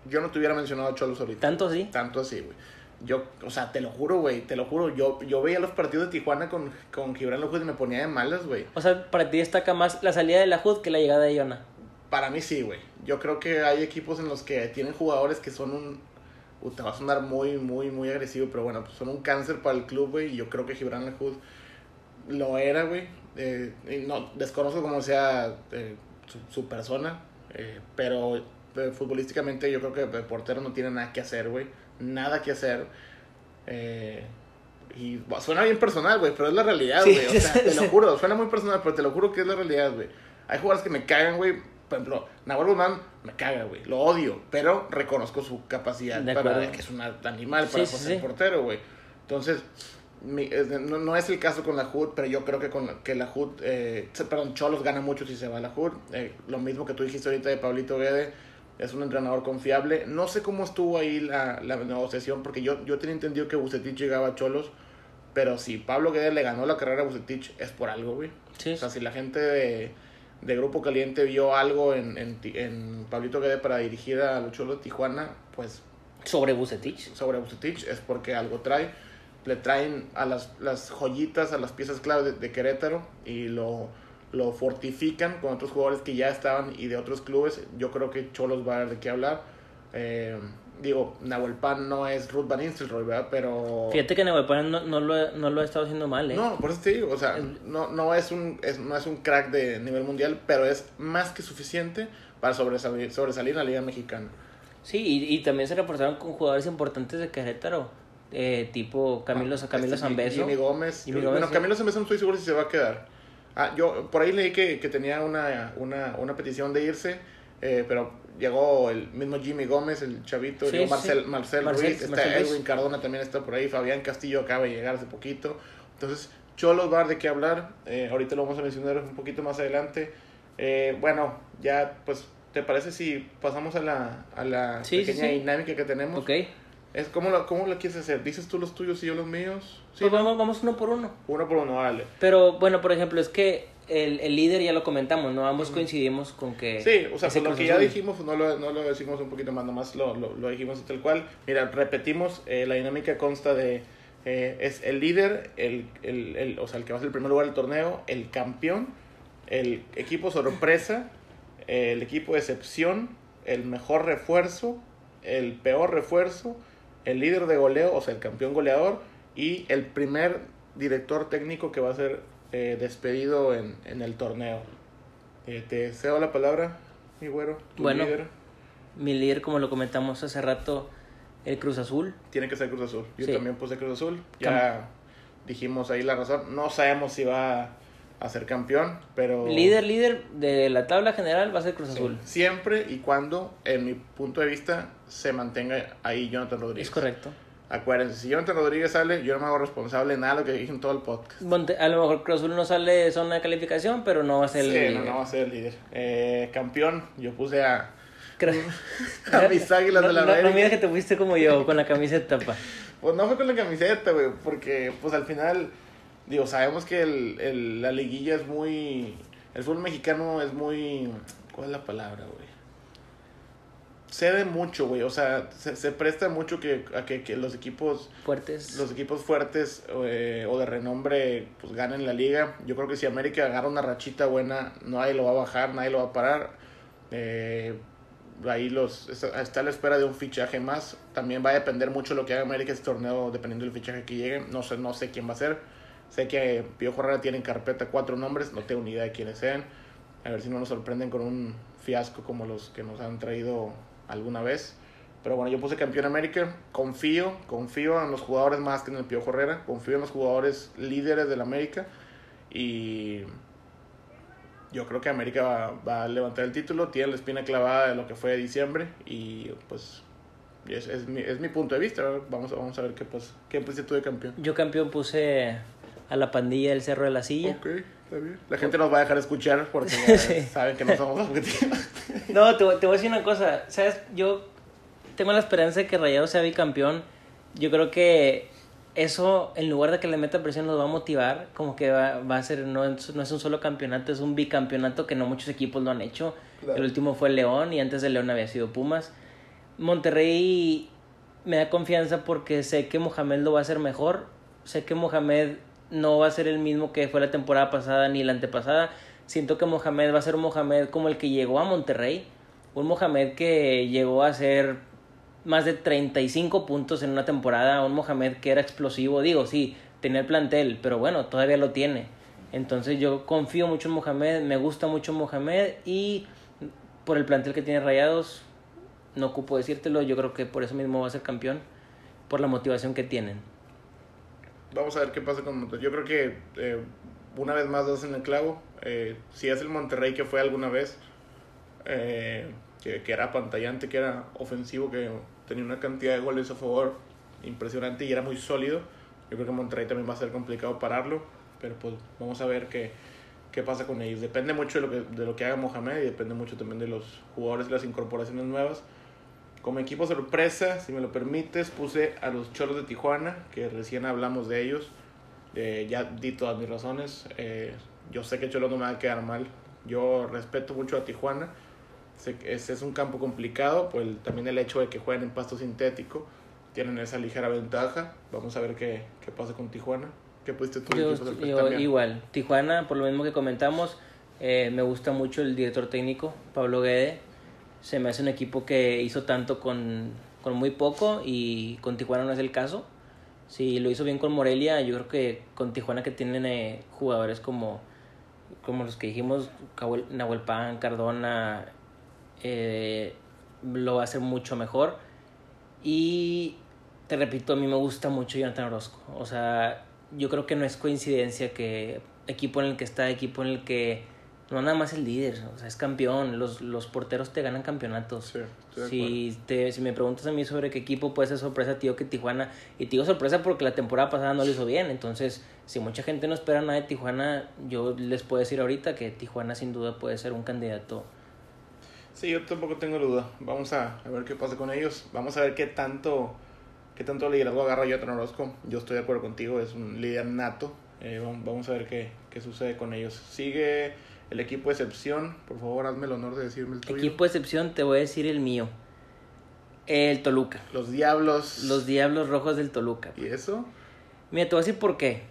yo no te hubiera mencionado a Cholos ahorita. Tanto así. Tanto así, güey. Yo, o sea, te lo juro, güey, te lo juro. Yo, yo veía los partidos de Tijuana con, con Gibran Lahoud y me ponía de malas, güey. O sea, para ti destaca más la salida de la Hood que la llegada de Yona. Para mí sí, güey. Yo creo que hay equipos en los que tienen jugadores que son un... te va a sonar muy, muy, muy agresivo, pero bueno, pues son un cáncer para el club, güey. Y yo creo que Gibran Lahoud lo era, güey. Eh, y no, desconozco cómo sea eh, su, su persona, eh, pero futbolísticamente yo creo que el portero no tiene nada que hacer, güey. Nada que hacer. Eh, y bueno, suena bien personal, güey, pero es la realidad, Sí, güey. O sea, te lo juro, suena muy personal, pero te lo juro que es la realidad, güey. Hay jugadores que me cagan, güey. Por ejemplo, Nahuel Guzmán me caga, güey. Lo odio, pero reconozco su capacidad De para que es un animal para sí, ser sí. portero, güey. Entonces, mi- no, no es el caso con la HUD, pero yo creo que con la- que la HUD, eh, perdón, Cholos gana mucho si se va a la HUD. Eh, lo mismo que tú dijiste ahorita de Pablito Guede, es un entrenador confiable. No sé cómo estuvo ahí la, la negociación, porque yo, yo tenía entendido que Bucetich llegaba a Cholos, pero si Pablo Guede le ganó la carrera a Bucetich, es por algo, güey. Sí. O sea, si la gente de, de Grupo Caliente vio algo en, en, en Pablito Guede para dirigir a los Cholos de Tijuana, pues Sobre Bucetich. sobre Bucetich es porque algo trae. Le traen a las, las joyitas, a las piezas clave de, de Querétaro y lo, lo fortifican con otros jugadores que ya estaban y de otros clubes. Yo creo que Cholos va a dar de qué hablar. Eh, digo, Nahuel Pan no es Ruth Van Nistelrooy, ¿verdad? Pero... Fíjate que Nahuelpan no, no, lo, no lo ha estado haciendo mal, ¿eh? No, por eso te digo, o sea, no, no, es un, es, no es un crack de nivel mundial, pero es más que suficiente para sobresalir, sobresalir en la Liga Mexicana. Sí, y, y también se reforzaron con jugadores importantes de Querétaro. eh, tipo Camilo, Camilo Este, Zambeso. Jimmy Gómez. Jimmy bueno, Gómez, sí. Camilo Zambeso no estoy seguro si se va a quedar. Ah, yo por ahí leí que, que tenía una, una, una petición de irse, eh, pero llegó el mismo Jimmy Gómez, el chavito, Sí, llegó sí, Marcel, sí. Marcel, Marcel- Ruiz, está Ruiz. Edwin Cardona también está por ahí, Fabián Castillo acaba de llegar hace poquito. Entonces, Cholos va de qué hablar. eh, ahorita lo vamos a mencionar un poquito más adelante. Eh, bueno, ya, pues, ¿te parece si pasamos a la, a la Sí, pequeña dinámica que tenemos? Ok. Es, ¿cómo, lo, ¿Cómo lo quieres hacer? ¿Dices tú los tuyos y yo los míos? Pues vamos, vamos uno por uno. uno por uno, dale. Pero bueno, por ejemplo, es que el, el líder ya lo comentamos, ¿no? Ambos coincidimos con que... Sí, o sea, pues lo que ya dijimos, no lo, no lo decimos un poquito más, nomás lo, lo, lo dijimos tal cual. Mira, repetimos, eh, la dinámica consta de, eh, es el líder, el, el, el, o sea, el que va a ser el primer lugar del torneo, el campeón, el equipo sorpresa, el equipo de excepción, el mejor refuerzo, el peor refuerzo, el líder de goleo, o sea, el campeón goleador, y el primer director técnico que va a ser eh, despedido en, en el torneo. Eh, te cedo la palabra, mi güero. tu Bueno. líder. Mi líder, como lo comentamos hace rato, el Cruz Azul. Tiene que ser Cruz Azul. Yo Sí. también puse Cruz Azul. Ya dijimos ahí la razón. No sabemos si va a ser campeón, pero... Líder, líder de la tabla general va a ser Cruz Sí, Azul. Siempre y cuando, en mi punto de vista, se mantenga ahí Jonathan Rodríguez. Es correcto. Acuérdense, si Jonathan Rodríguez sale, yo no me hago responsable de nada de lo que dije en todo el podcast. A lo mejor Cruz no sale de zona de calificación, pero no va a ser el Sí, líder. no, no va a ser el líder. Eh, campeón, yo puse a, Creo- a mis águilas no, de la no, no mira que te fuiste como yo, con la camiseta, pa. Pues no fue con la camiseta, güey, porque pues al final, digo, sabemos que el, el- la liguilla es muy... El fútbol mexicano es muy... ¿Cuál es la palabra, güey? Cede mucho, güey, o sea, se, se presta mucho que, a que, que los equipos Fuertes. los equipos fuertes eh, o de renombre pues ganen la liga. Yo creo que si América agarra una rachita buena, nadie lo va a bajar, nadie lo va a parar. Eh, ahí los está, está a la espera de un fichaje más. También va a depender mucho de lo que haga América este torneo, dependiendo del fichaje que llegue. No sé, no sé quién va a ser. Sé que Pío Herrera tiene en carpeta cuatro nombres, no tengo ni idea de quiénes sean. A ver si no nos sorprenden con un fiasco como los que nos han traído alguna vez. Pero bueno, yo puse campeón América. Confío, confío en los jugadores más que en el Piojo Herrera. Confío en los jugadores líderes del América. Y yo creo que América va, va a levantar el título. Tiene la espina clavada de lo que fue diciembre. Y pues es, es, mi, es mi punto de vista. Vamos, vamos a ver qué pasa. ¿Qué pusiste tú de campeón? Yo campeón puse a la pandilla del Cerro de la Silla. Ok, está bien. La gente nos va a dejar escuchar porque Sí. saben que no somos objetivos. No, te, voy- te voy a decir una cosa. ¿Sabes? Yo tengo la esperanza de que Rayado sea bicampeón. Yo creo que eso, en lugar de que le meta presión, nos va a motivar. Como que va, va a ser, no, es- no es un solo campeonato, es un bicampeonato que no muchos equipos lo han hecho. Claro. El último fue León y antes de León había sido Pumas. Monterrey me da confianza porque sé que Mohamed lo va a hacer mejor. Sé que Mohamed no va a ser el mismo que fue la temporada pasada ni la antepasada. Siento que Mohamed va a ser un Mohamed como el que llegó a Monterrey. Un Mohamed que llegó a hacer más de 35 puntos en una temporada. Un Mohamed que era explosivo. Digo, sí, tenía el plantel, pero bueno, todavía lo tiene. Entonces yo confío mucho en Mohamed, me gusta mucho Mohamed y por el plantel que tiene Rayados, no ocupo decírtelo, yo creo que por eso mismo va a ser campeón, por la motivación que tienen. Vamos a ver qué pasa con Monterrey. Yo creo que eh, una vez más das en el clavo. Eh, si es el Monterrey que fue alguna vez, eh, que, que era pantallante, que era ofensivo, que tenía una cantidad de goles a favor impresionante y era muy sólido. Yo creo que Monterrey también va a ser complicado pararlo, pero pues vamos a ver qué, qué pasa con ellos. Depende mucho de lo, que, de lo que haga Mohamed y depende mucho también de los jugadores, de las incorporaciones nuevas. Como equipo sorpresa, si me lo permites, puse a los Cholos de Tijuana, que recién hablamos de ellos. Eh, ya di todas mis razones. Eh, yo sé que Cholos no me va a quedar mal. Yo respeto mucho a Tijuana. Sé que ese es un campo complicado, pues también el hecho de que jueguen en pasto sintético. Tienen esa ligera ventaja. Vamos a ver qué, qué pasa con Tijuana. ¿Qué pusiste tú? Yo, yo igual, Tijuana, por lo mismo que comentamos, eh, me gusta mucho el director técnico, Pablo Guede. Se me hace un equipo que hizo tanto con, con muy poco y con Tijuana no es el caso. Si lo hizo bien con Morelia, yo creo que con Tijuana que tienen eh, jugadores como, como los que dijimos, Nahuel Pan, Cardona, eh, lo va a hacer mucho mejor. Y te repito, a mí me gusta mucho Jonathan Orozco. O sea, yo creo que no es coincidencia que equipo en el que está, equipo en el que no nada más el líder, o sea, es campeón. Los, los porteros te ganan campeonatos. Sí, si, te, si me preguntas a mí sobre qué equipo puede ser sorpresa, tío, que Tijuana. Y te digo sorpresa porque la temporada pasada no lo hizo bien. Entonces, si mucha gente no espera nada de Tijuana, yo les puedo decir ahorita que Tijuana sin duda puede ser un candidato. Sí, yo tampoco tengo duda. Vamos a, a ver qué pasa con ellos. Vamos a ver qué tanto, qué tanto liderazgo agarra Jonathan Orozco. Yo estoy de acuerdo contigo, es un líder nato. Eh, vamos, vamos a ver qué, qué sucede con ellos. Sigue el equipo de excepción. Por favor, hazme el honor de decirme el tuyo. Equipo de excepción, te voy a decir el mío. El Toluca. Los Diablos. Los Diablos Rojos del Toluca. ¿Y eso? Mira, te voy a decir por qué.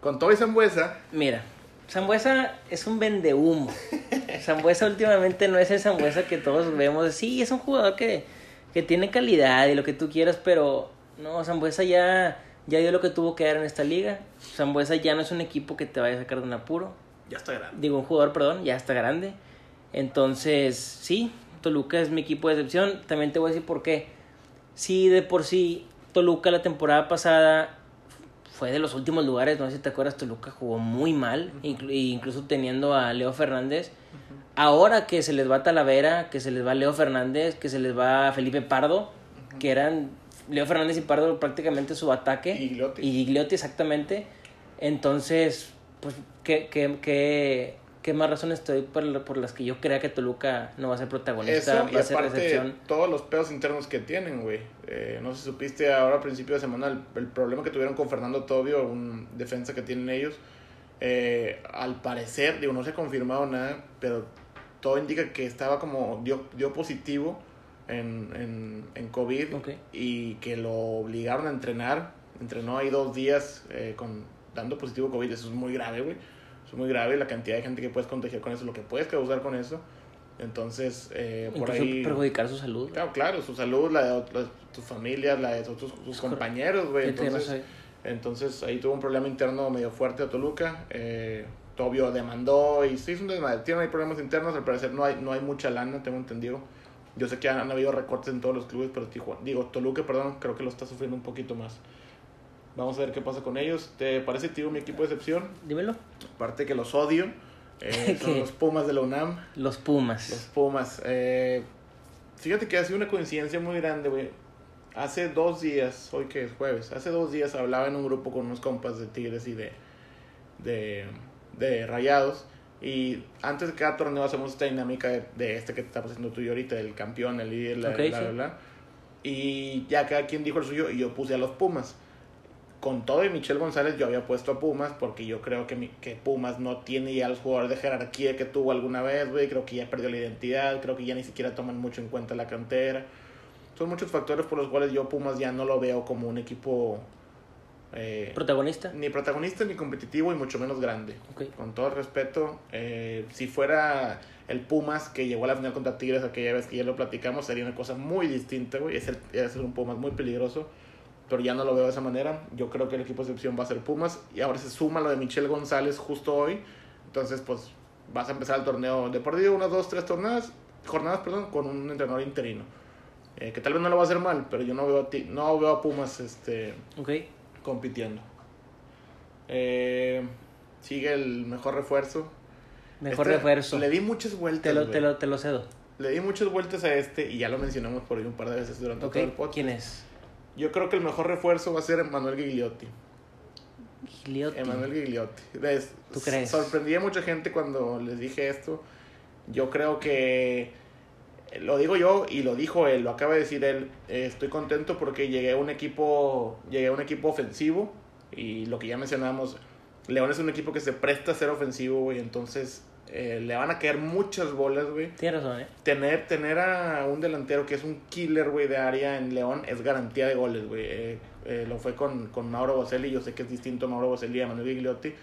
Con todo y Zambuesa. Mira, Zambuesa es un vendehumo. Zambuesa últimamente no es el Zambuesa que todos vemos. Sí, es un jugador que, que tiene calidad y lo que tú quieras, pero no, Zambuesa ya, ya dio lo que tuvo que dar en esta liga. Zambuesa ya no es un equipo que te vaya a sacar de un apuro. Ya está grande. Digo, un jugador, perdón, ya está grande. Entonces, sí, Toluca es mi equipo de excepción. También te voy a decir por qué. Sí, de por sí, Toluca la temporada pasada fue de los últimos lugares, no sé si te acuerdas, Toluca jugó muy mal, inclu- incluso teniendo a Leo Fernández. Ahora que se les va Talavera, que se les va Leo Fernández, que se les va Felipe Pardo, que eran Leo Fernández y Pardo prácticamente su ataque. Y Gigliotti. Y Gigliotti, exactamente. Entonces, pues, ¿qué, qué, qué, qué más razones estoy por, por las que yo crea que Toluca no va a ser protagonista, Eso, y va a ser recepción? todos los pedos internos que tienen, güey. Eh, no sé si supiste ahora a principio de semana el, el problema que tuvieron con Fernando Tobio, un defensa que tienen ellos. Eh, al parecer, digo, no se ha confirmado nada, pero todo indica que estaba como, dio, dio positivo en, en, en COVID Ok. y que lo obligaron a entrenar. Entrenó ahí dos días eh, con, dando positivo COVID. Eso es muy grave, güey. Eso es muy grave. La cantidad de gente que puedes contagiar con eso, lo que puedes causar con eso. Entonces, eh, por ahí. perjudicar su salud. Claro, claro, su salud, la de otras, tus familias, la de otros, tus compañeros, güey. Entonces, entonces ahí tuvo un problema interno medio fuerte a Toluca. Eh, Tobio demandó y sí, es un desmadre. Tienen ahí problemas internos, al parecer no hay, no hay mucha lana, tengo entendido. Yo sé que han, han habido recortes en todos los clubes, pero Tijuana, digo, Toluca, perdón, creo que lo está sufriendo un poquito más. Vamos a ver qué pasa con ellos. ¿Te parece, tío, mi equipo de excepción? Dímelo. Aparte que los odio. eh, son los Pumas de la UNAM. Los Pumas. Los Pumas. Eh, fíjate que ha sido una coincidencia muy grande, güey. Hace dos días, hoy que es jueves, hace dos días hablaba en un grupo con unos compas de Tigres y de, de, de Rayados. Y antes de cada torneo hacemos esta dinámica de, de este que te estás haciendo tú y ahorita, el campeón, el líder, la, Ok, bla, sí. bla, bla. Y ya cada quien dijo el suyo y yo puse a los Pumas. Con todo y Michel González yo había puesto a Pumas porque yo creo que, mi- que Pumas no tiene ya los jugadores de jerarquía que tuvo alguna vez, güey. Creo que ya perdió la identidad, creo que ya ni siquiera toman mucho en cuenta la cantera. Son muchos factores por los cuales yo Pumas ya no lo veo como un equipo eh, Protagonista. ni protagonista ni competitivo y mucho menos grande. Con todo el respeto, eh, si fuera el Pumas que llegó a la final contra Tigres aquella vez que ya lo platicamos, sería una cosa muy distinta, güey. Es, el, es un Pumas muy peligroso, pero ya no lo veo de esa manera. Yo creo que el equipo de excepción va a ser Pumas y ahora se suma lo de Michel González justo hoy. Entonces, pues vas a empezar el torneo de por día, unas dos, tres jornadas, jornadas perdón, con un entrenador interino. Eh, que tal vez no lo va a hacer mal, pero yo no veo a, ti, no veo a Pumas este, compitiendo. Eh, sigue el mejor refuerzo. Mejor Este, refuerzo. Le di muchas vueltas. Te lo, te, lo, te lo cedo. Le di muchas vueltas a este y ya lo mencionamos por ahí un par de veces durante todo el podcast. ¿Quién es? Yo creo que el mejor refuerzo va a ser Emanuel Gigliotti. Gigliotti. Emanuel Gigliotti. ¿Ves? ¿Tú crees? Sorprendí a mucha gente cuando les dije esto. Yo creo que lo digo yo y lo dijo él, lo acaba de decir él. eh, estoy contento porque llegué a un equipo, llegué a un equipo ofensivo y lo que ya mencionamos, León es un equipo que se presta a ser ofensivo, güey, entonces eh, le van a caer muchas bolas, güey. Tienes razón, ¿eh? Tener, tener a un delantero que es un killer, güey, de área en León es garantía de goles, güey. Eh, eh, lo fue con, con Mauro Boselli. Yo sé que es distinto a Mauro Boselli y a Manuel Gigliotti.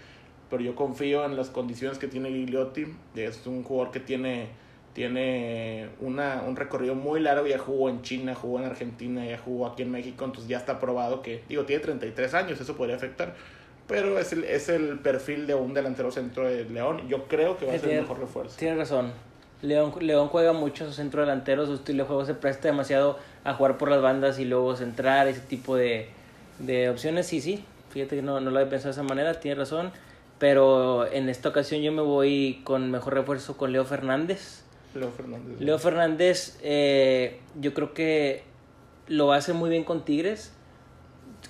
Pero yo confío en las condiciones que tiene Gigliotti. Es un jugador que tiene, tiene una, un recorrido muy largo. Ya jugó en China, jugó en Argentina, ya jugó aquí en México. Entonces ya está probado que, digo, tiene 33 años. Eso podría afectar. Pero es el, es el perfil de un delantero centro de León. Yo creo que va a ser el Tiene- mejor refuerzo. Tienes razón. León, León juega mucho su centro delantero, su estilo de juego se presta demasiado a jugar por las bandas y luego centrar, ese tipo de, de opciones. Sí, sí, fíjate que no, no lo había pensado de esa manera, tienes razón. Pero en esta ocasión yo me voy con mejor refuerzo con Leo Fernández. Leo Fernández. Leo Fernández, eh, yo creo que lo hace muy bien con Tigres.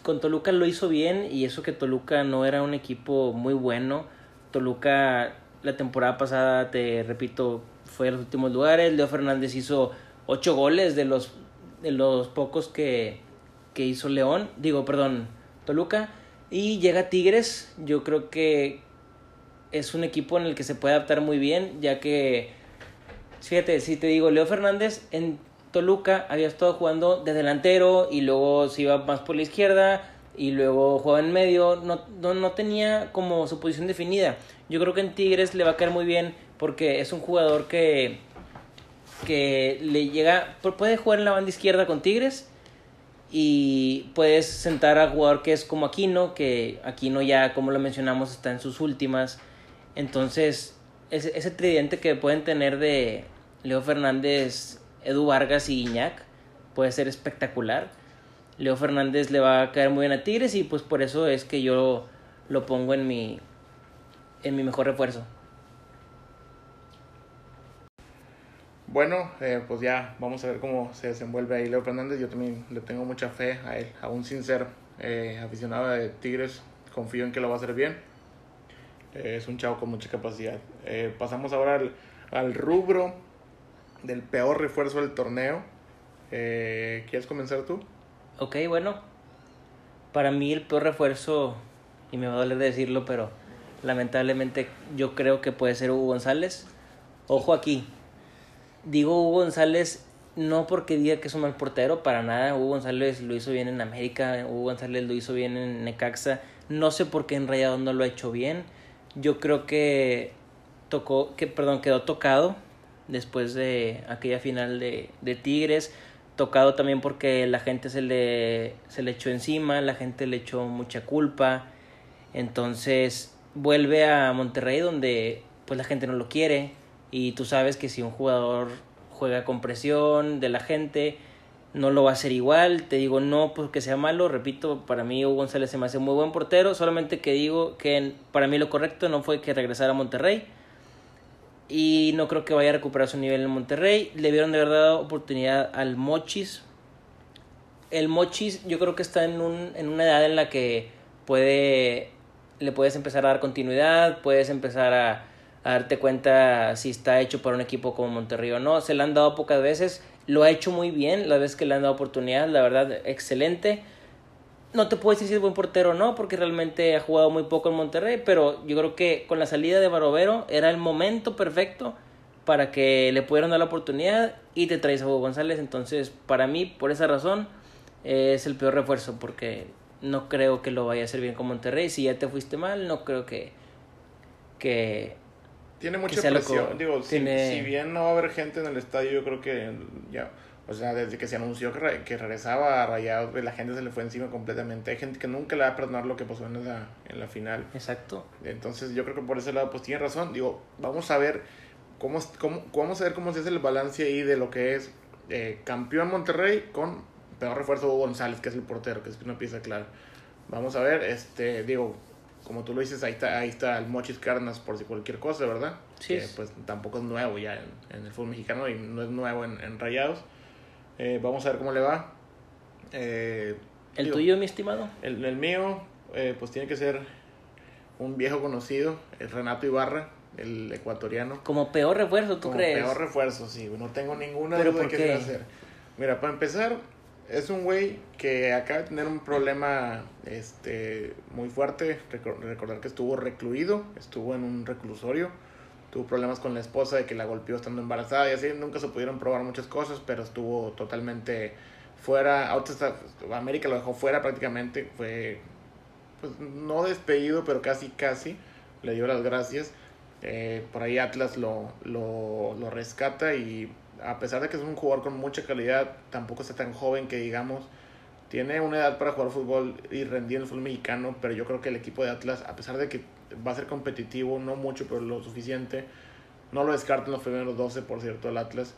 Con Toluca lo hizo bien y eso que Toluca no era un equipo muy bueno. Toluca la temporada pasada, te repito, fue a los últimos lugares. Leo Fernández hizo ocho goles de los, de los pocos que, que hizo León. Digo, perdón, Toluca. Y llega Tigres. Yo creo que es un equipo en el que se puede adaptar muy bien, ya que, fíjate, si te digo, Leo Fernández en Toluca había estado jugando de delantero y luego se iba más por la izquierda y luego jugaba en medio, no, no, no, tenía como su posición definida. Yo creo que en Tigres le va a caer muy bien porque es un jugador que, que le llega, puede jugar en la banda izquierda con Tigres y puedes sentar a jugador que es como Aquino, que Aquino ya, como lo mencionamos, está en sus últimas. Entonces, ese, ese tridente que pueden tener de Leo Fernández, Edu Vargas y Iñak puede ser espectacular. Leo Fernández le va a caer muy bien a Tigres y pues por eso es que yo lo pongo en mi en mi mejor refuerzo. Bueno, eh, pues ya vamos a ver cómo se desenvuelve ahí Leo Fernández. Yo también le tengo mucha fe a él, aún sin ser eh, aficionado de Tigres. Confío en que lo va a hacer bien. Eh, es un chavo con mucha capacidad. pasamos ahora al, al, rubro del peor refuerzo del torneo. ¿Quieres comenzar tú? Ok, bueno. Para mí el peor refuerzo, y me va a doler decirlo, pero lamentablemente yo creo que puede ser Hugo González. Ojo aquí. Digo Hugo González no porque diga que es un mal portero, para nada. Hugo González lo hizo bien en América, Hugo González lo hizo bien en Necaxa. No sé por qué en Rayado no lo ha hecho bien. Yo creo que tocó, que perdón, quedó tocado después de aquella final de, de Tigres tocado también porque la gente se le, se le echó encima, la gente le echó mucha culpa. Entonces vuelve a Monterrey donde pues la gente no lo quiere. Y tú sabes que si un jugador juega con presión de la gente no lo va a hacer igual, te digo no porque sea malo, repito, para mí Hugo González se me hace muy buen portero, solamente que digo que para mí lo correcto no fue que regresara a Monterrey, y no creo que vaya a recuperar su nivel en Monterrey. Le vieron de verdad oportunidad al Mochis. El Mochis yo creo que está en, un, en una edad en la que puede le puedes empezar a dar continuidad, puedes empezar a, a darte cuenta si está hecho para un equipo como Monterrey o no. Se le han dado pocas veces, lo ha hecho muy bien la vez que le han dado oportunidad, la verdad, excelente no te puedo decir si es buen portero o no, porque realmente ha jugado muy poco en Monterrey, pero yo creo que con la salida de Barovero era el momento perfecto para que le pudieran dar la oportunidad y te traes a Hugo González. Entonces, para mí, por esa razón, es el peor refuerzo, porque no creo que lo vaya a hacer bien con Monterrey. Si ya te fuiste mal, no creo que. que tiene mucha presión. Digo, si, si bien no va a haber gente en el estadio, yo creo que ya o sea, desde que se anunció que, que regresaba a Rayados, la gente se le fue encima completamente. Hay gente que nunca le va a perdonar lo que pasó en la, en la final. Exacto. Entonces yo creo que por ese lado pues tiene razón. Digo, vamos a ver cómo, cómo, vamos a ver cómo se hace el balance ahí de lo que es eh, campeón Monterrey con peor refuerzo Hugo González, que es el portero, que es una pieza clara. Vamos a ver, este, digo, como tú lo dices, ahí está, ahí está el Mochis Carnas por si cualquier cosa, ¿verdad? Sí. pues tampoco es nuevo ya en, en el fútbol mexicano y no es nuevo en, en Rayados. Eh, vamos a ver cómo le va. Eh, ¿El tuyo, mi estimado? El, el mío, eh, pues tiene que ser un viejo conocido, el Renato Ibarra, el ecuatoriano. Como peor refuerzo, ¿tú Como crees? Peor refuerzo, sí, no tengo ninguna duda de qué qué? hacer. Mira, para empezar, es un güey que acaba de tener un problema este, muy fuerte. Recordar que estuvo recluido, estuvo en un reclusorio tuvo problemas con la esposa de que la golpeó estando embarazada y así, nunca se pudieron probar muchas cosas, pero estuvo totalmente fuera, América lo dejó fuera prácticamente, fue pues no despedido, pero casi casi, le dio las gracias. Eh, por ahí Atlas lo, lo, lo rescata y a pesar de que es un jugador con mucha calidad, tampoco está tan joven que digamos, tiene una edad para jugar fútbol y rendir en el fútbol mexicano, pero yo creo que el equipo de Atlas, a pesar de que va a ser competitivo, no mucho, pero lo suficiente. No lo descarten los primeros 12, por cierto, el Atlas.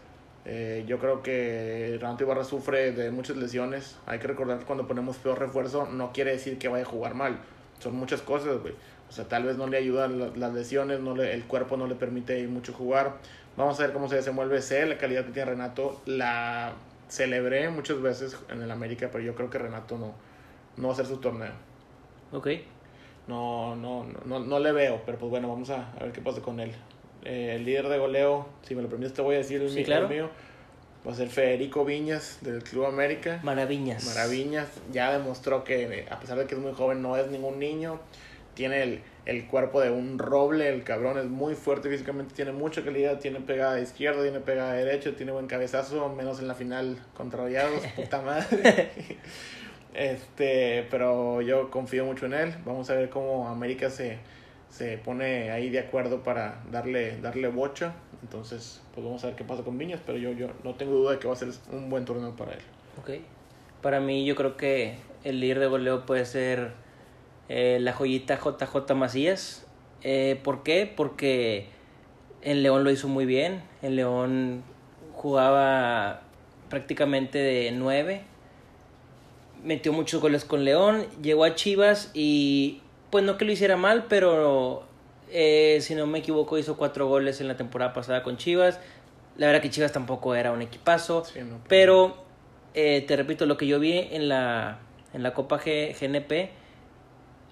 Eh, yo creo que Renato Ibarra sufre de muchas lesiones. Hay que recordar que cuando ponemos peor refuerzo no quiere decir que vaya a jugar mal. son muchas cosas, güey. O sea, tal vez no le ayudan las lesiones, no le, el cuerpo no le permite mucho jugar. Vamos a ver cómo se desenvuelve. Sé la calidad que tiene Renato. La celebré muchas veces en el América, pero yo creo que Renato no, no va a ser su torneo. Ok. No, no, no, no, le veo, pero pues bueno, vamos a, ver qué pasa con él. Eh, el líder de goleo, si me lo permites, te voy a decir el, sí, claro. mío. Va a ser Federico Viñas del Club América. Maravillas. Maravillas. Ya demostró que, a pesar de que es muy joven, no es ningún niño. Tiene el, el cuerpo de un roble, el cabrón es muy fuerte físicamente, tiene mucha calidad, tiene pegada izquierda, tiene pegada de derecha, tiene buen cabezazo, menos en la final contra Rayados, puta madre. Este, pero yo confío mucho en él. Vamos a ver cómo América se, se pone ahí de acuerdo para darle, darle bocha. Entonces, pues vamos a ver qué pasa con Viñas, pero yo, yo no tengo duda de que va a ser un buen torneo para él. Ok. Para mí yo creo que el líder de goleo puede ser eh, la joyita JJ Macías. Eh, ¿Por qué? Porque el León lo hizo muy bien. El León jugaba prácticamente de 9. Metió muchos goles con León. Llegó a Chivas y pues no que lo hiciera mal, pero eh, si no me equivoco hizo cuatro goles en la temporada pasada con Chivas. La verdad que Chivas tampoco era un equipazo. pero te repito, lo que yo vi en la, en la Copa G, GNP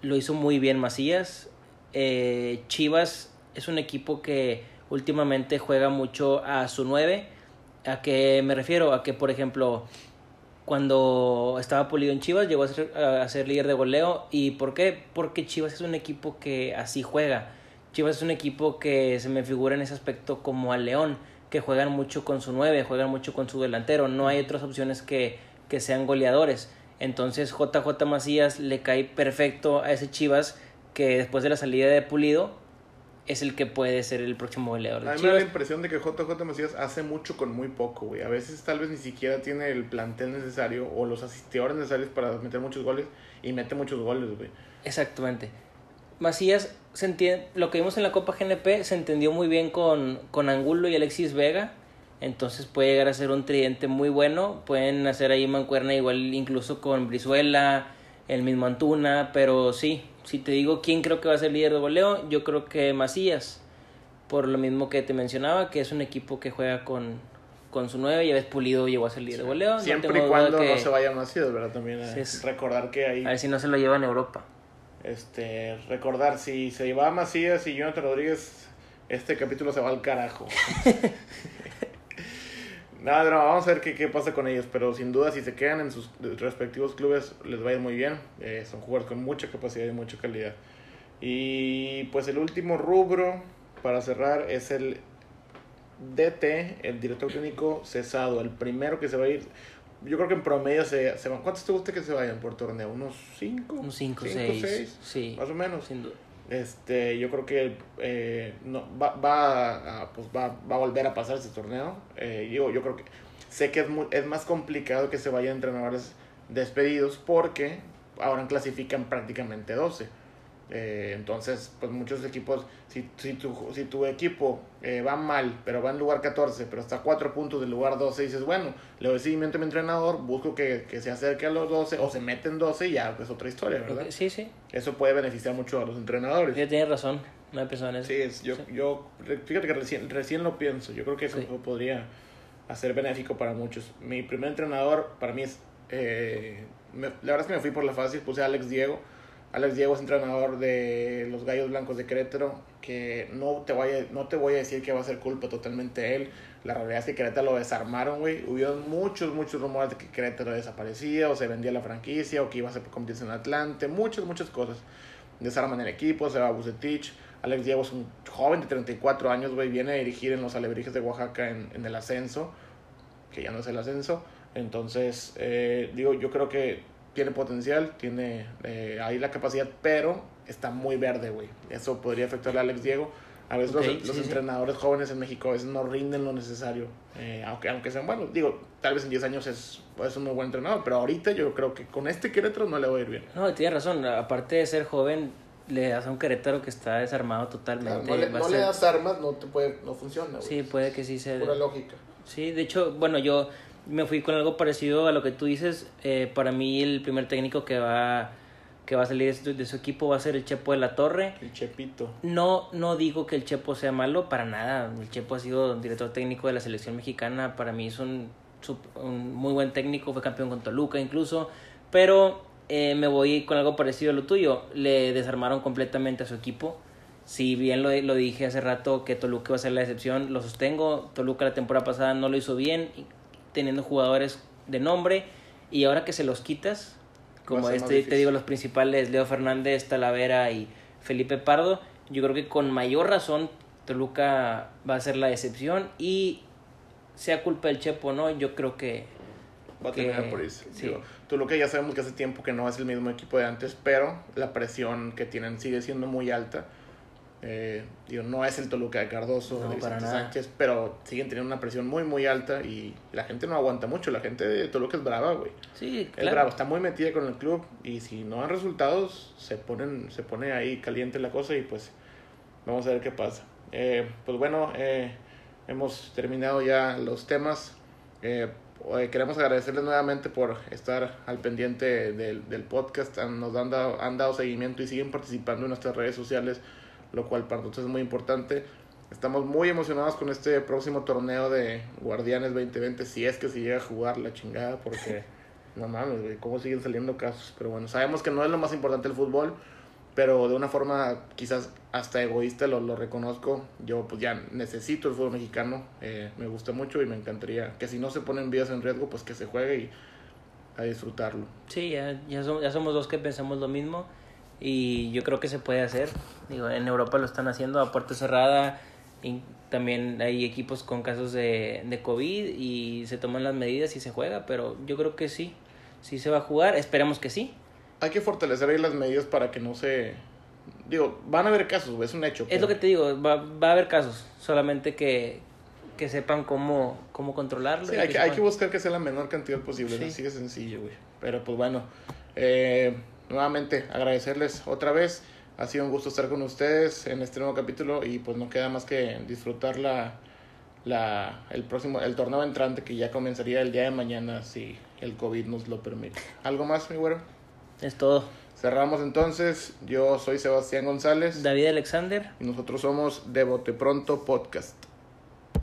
lo hizo muy bien Macías. Eh, Chivas es un equipo que últimamente juega mucho a su 9. ¿A qué me refiero? A que, por ejemplo, cuando estaba Pulido en Chivas llegó a ser, a ser líder de goleo. ¿Y por qué? Porque Chivas es un equipo que así juega. Chivas es un equipo que se me figura en ese aspecto como al León, que juegan mucho con su 9, juegan mucho con su delantero. No hay otras opciones que, que sean goleadores. Entonces JJ Macías le cae perfecto a ese Chivas que después de la salida de Pulido es el que puede ser el próximo goleador. A mí me da la impresión de que JJ Macías hace mucho con muy poco, güey. A veces tal vez ni siquiera tiene el plantel necesario o los asistidores necesarios para meter muchos goles y mete muchos goles, güey. Exactamente. Macías, se entiende, lo que vimos en la Copa GNP se entendió muy bien con, con Angulo y Alexis Vega entonces puede llegar a ser un tridente muy bueno. Pueden hacer ahí mancuerna igual incluso con Brizuela, el mismo Antuna. Pero sí, si te digo quién creo que va a ser líder de goleo, yo creo que Macías. Por lo mismo que te mencionaba, que es un equipo que juega con, con su 9 y a veces Pulido llegó a ser líder de goleo. Siempre y cuando no se vaya Macías, ¿verdad? También es recordar que ahí... A ver si no se lo lleva en Europa. Este, recordar, si se lleva a Macías y Jonathan Rodríguez, este capítulo se va al carajo. Nada, no, vamos a ver qué, qué, pasa con ellos, pero sin duda si se quedan en sus respectivos clubes les va a ir muy bien. Eh, son jugadores con mucha capacidad y mucha calidad. Y pues el último rubro para cerrar es el DT, el director técnico cesado, el primero que se va a ir. Yo creo que en promedio se, se van. ¿Cuántos te gusta que se vayan por torneo? ¿Unos 5? Unos 5, 6. Sí. Más o menos. Sin duda. Este, yo creo que eh, no, va, va, a, pues va, va, a volver a pasar ese torneo. Eh, yo, yo creo que sé que es, es más complicado que se vayan entrenadores despedidos porque ahora clasifican prácticamente 12. Eh, entonces, pues muchos equipos, si, si, tu, si tu equipo eh, va mal, pero va en lugar 14, pero está a 4 puntos del lugar 12, y dices, bueno, le doy seguimiento a mi entrenador, busco que, que se acerque a los 12 o se mete en 12 y ya es otra historia, ¿verdad? Sí, sí. Eso puede beneficiar mucho a los entrenadores. Ya tienes razón, no hay persona Sí, es, yo, yo, fíjate que recién, recién lo pienso, yo creo que eso podría hacer benéfico para muchos. Mi primer entrenador para mí es, eh, la verdad es que me fui por la fácil, puse a Alex Diego Alex Diego es entrenador de los Gallos Blancos de Querétaro, que no te, voy a, no te voy a decir que va a ser culpa totalmente él. La realidad es que Querétaro lo desarmaron, güey. Hubo muchos, muchos rumores de que Querétaro desaparecía o se vendía la franquicia o que iba a ser competencia en Atlante. Muchas, muchas cosas. Desarman el equipo, se va a Bucetich. Alex Diego es un joven de 34 años, güey. Viene a dirigir en los Alebrijes de Oaxaca en, en el ascenso, que ya no es el ascenso. Entonces, eh, digo, yo creo que tiene potencial, tiene eh, ahí la capacidad, pero está muy verde, güey. Eso podría afectarle a Alex Diego. A veces los, entrenadores jóvenes en México a veces no rinden lo necesario, eh, aunque, aunque sean buenos. Digo, tal vez en 10 años es, es un muy buen entrenador, pero ahorita yo creo que con este Querétaro no le va a ir bien. No, tiene razón. Aparte de ser joven, le das a un Querétaro que está desarmado totalmente. no, le, no le, das armas, no, te puede, no funciona. Sí, puede que sí sea. Pura lógica. Sí, de hecho, bueno, yo me fui con algo parecido a lo que tú dices. Eh, para mí el primer técnico que va que va a salir de su equipo va a ser el Chepo de la Torre. El Chepito. No, no digo que el Chepo sea malo, para nada. El Chepo ha sido director técnico de la selección mexicana. Para mí es un, un muy buen técnico, fue campeón con Toluca incluso. Pero eh, me voy con algo parecido a lo tuyo. Le desarmaron completamente a su equipo. Si bien lo, lo dije hace rato que Toluca iba a ser la excepción, lo sostengo. Toluca la temporada pasada no lo hizo bien, teniendo jugadores de nombre. Y ahora que se los quitas, como este, te digo, los principales, Leo Fernández, Talavera y Felipe Pardo, yo creo que con mayor razón Toluca va a ser la excepción y sea culpa del Chepo no, yo creo que... Va a tener por eso. Toluca ya sabemos que hace tiempo que no es el mismo equipo de antes, pero la presión que tienen sigue siendo muy alta eh, digo, no es el Toluca de Cardoso, de Sánchez, pero siguen teniendo una presión muy, muy alta y la gente no aguanta mucho. La gente de Toluca es brava, güey. Sí, Es brava, está muy metida con el club y si no dan resultados, se, ponen, se pone ahí caliente la cosa y pues vamos a ver qué pasa. Eh, pues bueno, eh, hemos terminado ya los temas. Eh, queremos agradecerles nuevamente por estar al pendiente del, del podcast. Nos han dado, han dado seguimiento y siguen participando en nuestras redes sociales lo cual para nosotros es muy importante. Estamos muy emocionados con este próximo torneo de Guardianes 2020, si es que se llega a jugar la chingada, porque no mames, güey, cómo siguen saliendo casos. Pero bueno, sabemos que no es lo más importante el fútbol, pero de una forma quizás hasta egoísta lo, lo reconozco. Yo pues ya necesito el fútbol mexicano, eh, me gusta mucho y me encantaría que si no se ponen vidas en riesgo, pues que se juegue y a disfrutarlo. Sí, ya, ya, ya somos dos que pensamos lo mismo y yo creo que se puede hacer. Digo, en Europa lo están haciendo a puerta cerrada. Y también hay equipos con casos de, de COVID y se toman las medidas y se juega, pero yo creo que sí, sí se va a jugar, esperemos que sí. Hay que fortalecer ahí las medidas para que no se... Digo, van a haber casos, es un hecho. Es lo que te digo, va, va a haber casos, solamente que, que sepan cómo, cómo controlarlo. Sí, hay, que, hay que buscar que sea la menor cantidad posible, así de sencillo, güey. Pero pues bueno, eh, nuevamente agradecerles otra vez. Ha sido un gusto estar con ustedes en este nuevo capítulo y pues no queda más que disfrutar la, la, el próximo, el torneo entrante que ya comenzaría el día de mañana si el COVID nos lo permite. ¿Algo más, mi güero? Es todo. Cerramos entonces. Yo soy Sebastián González. David Alexander. Y nosotros somos De Bote Pronto Podcast.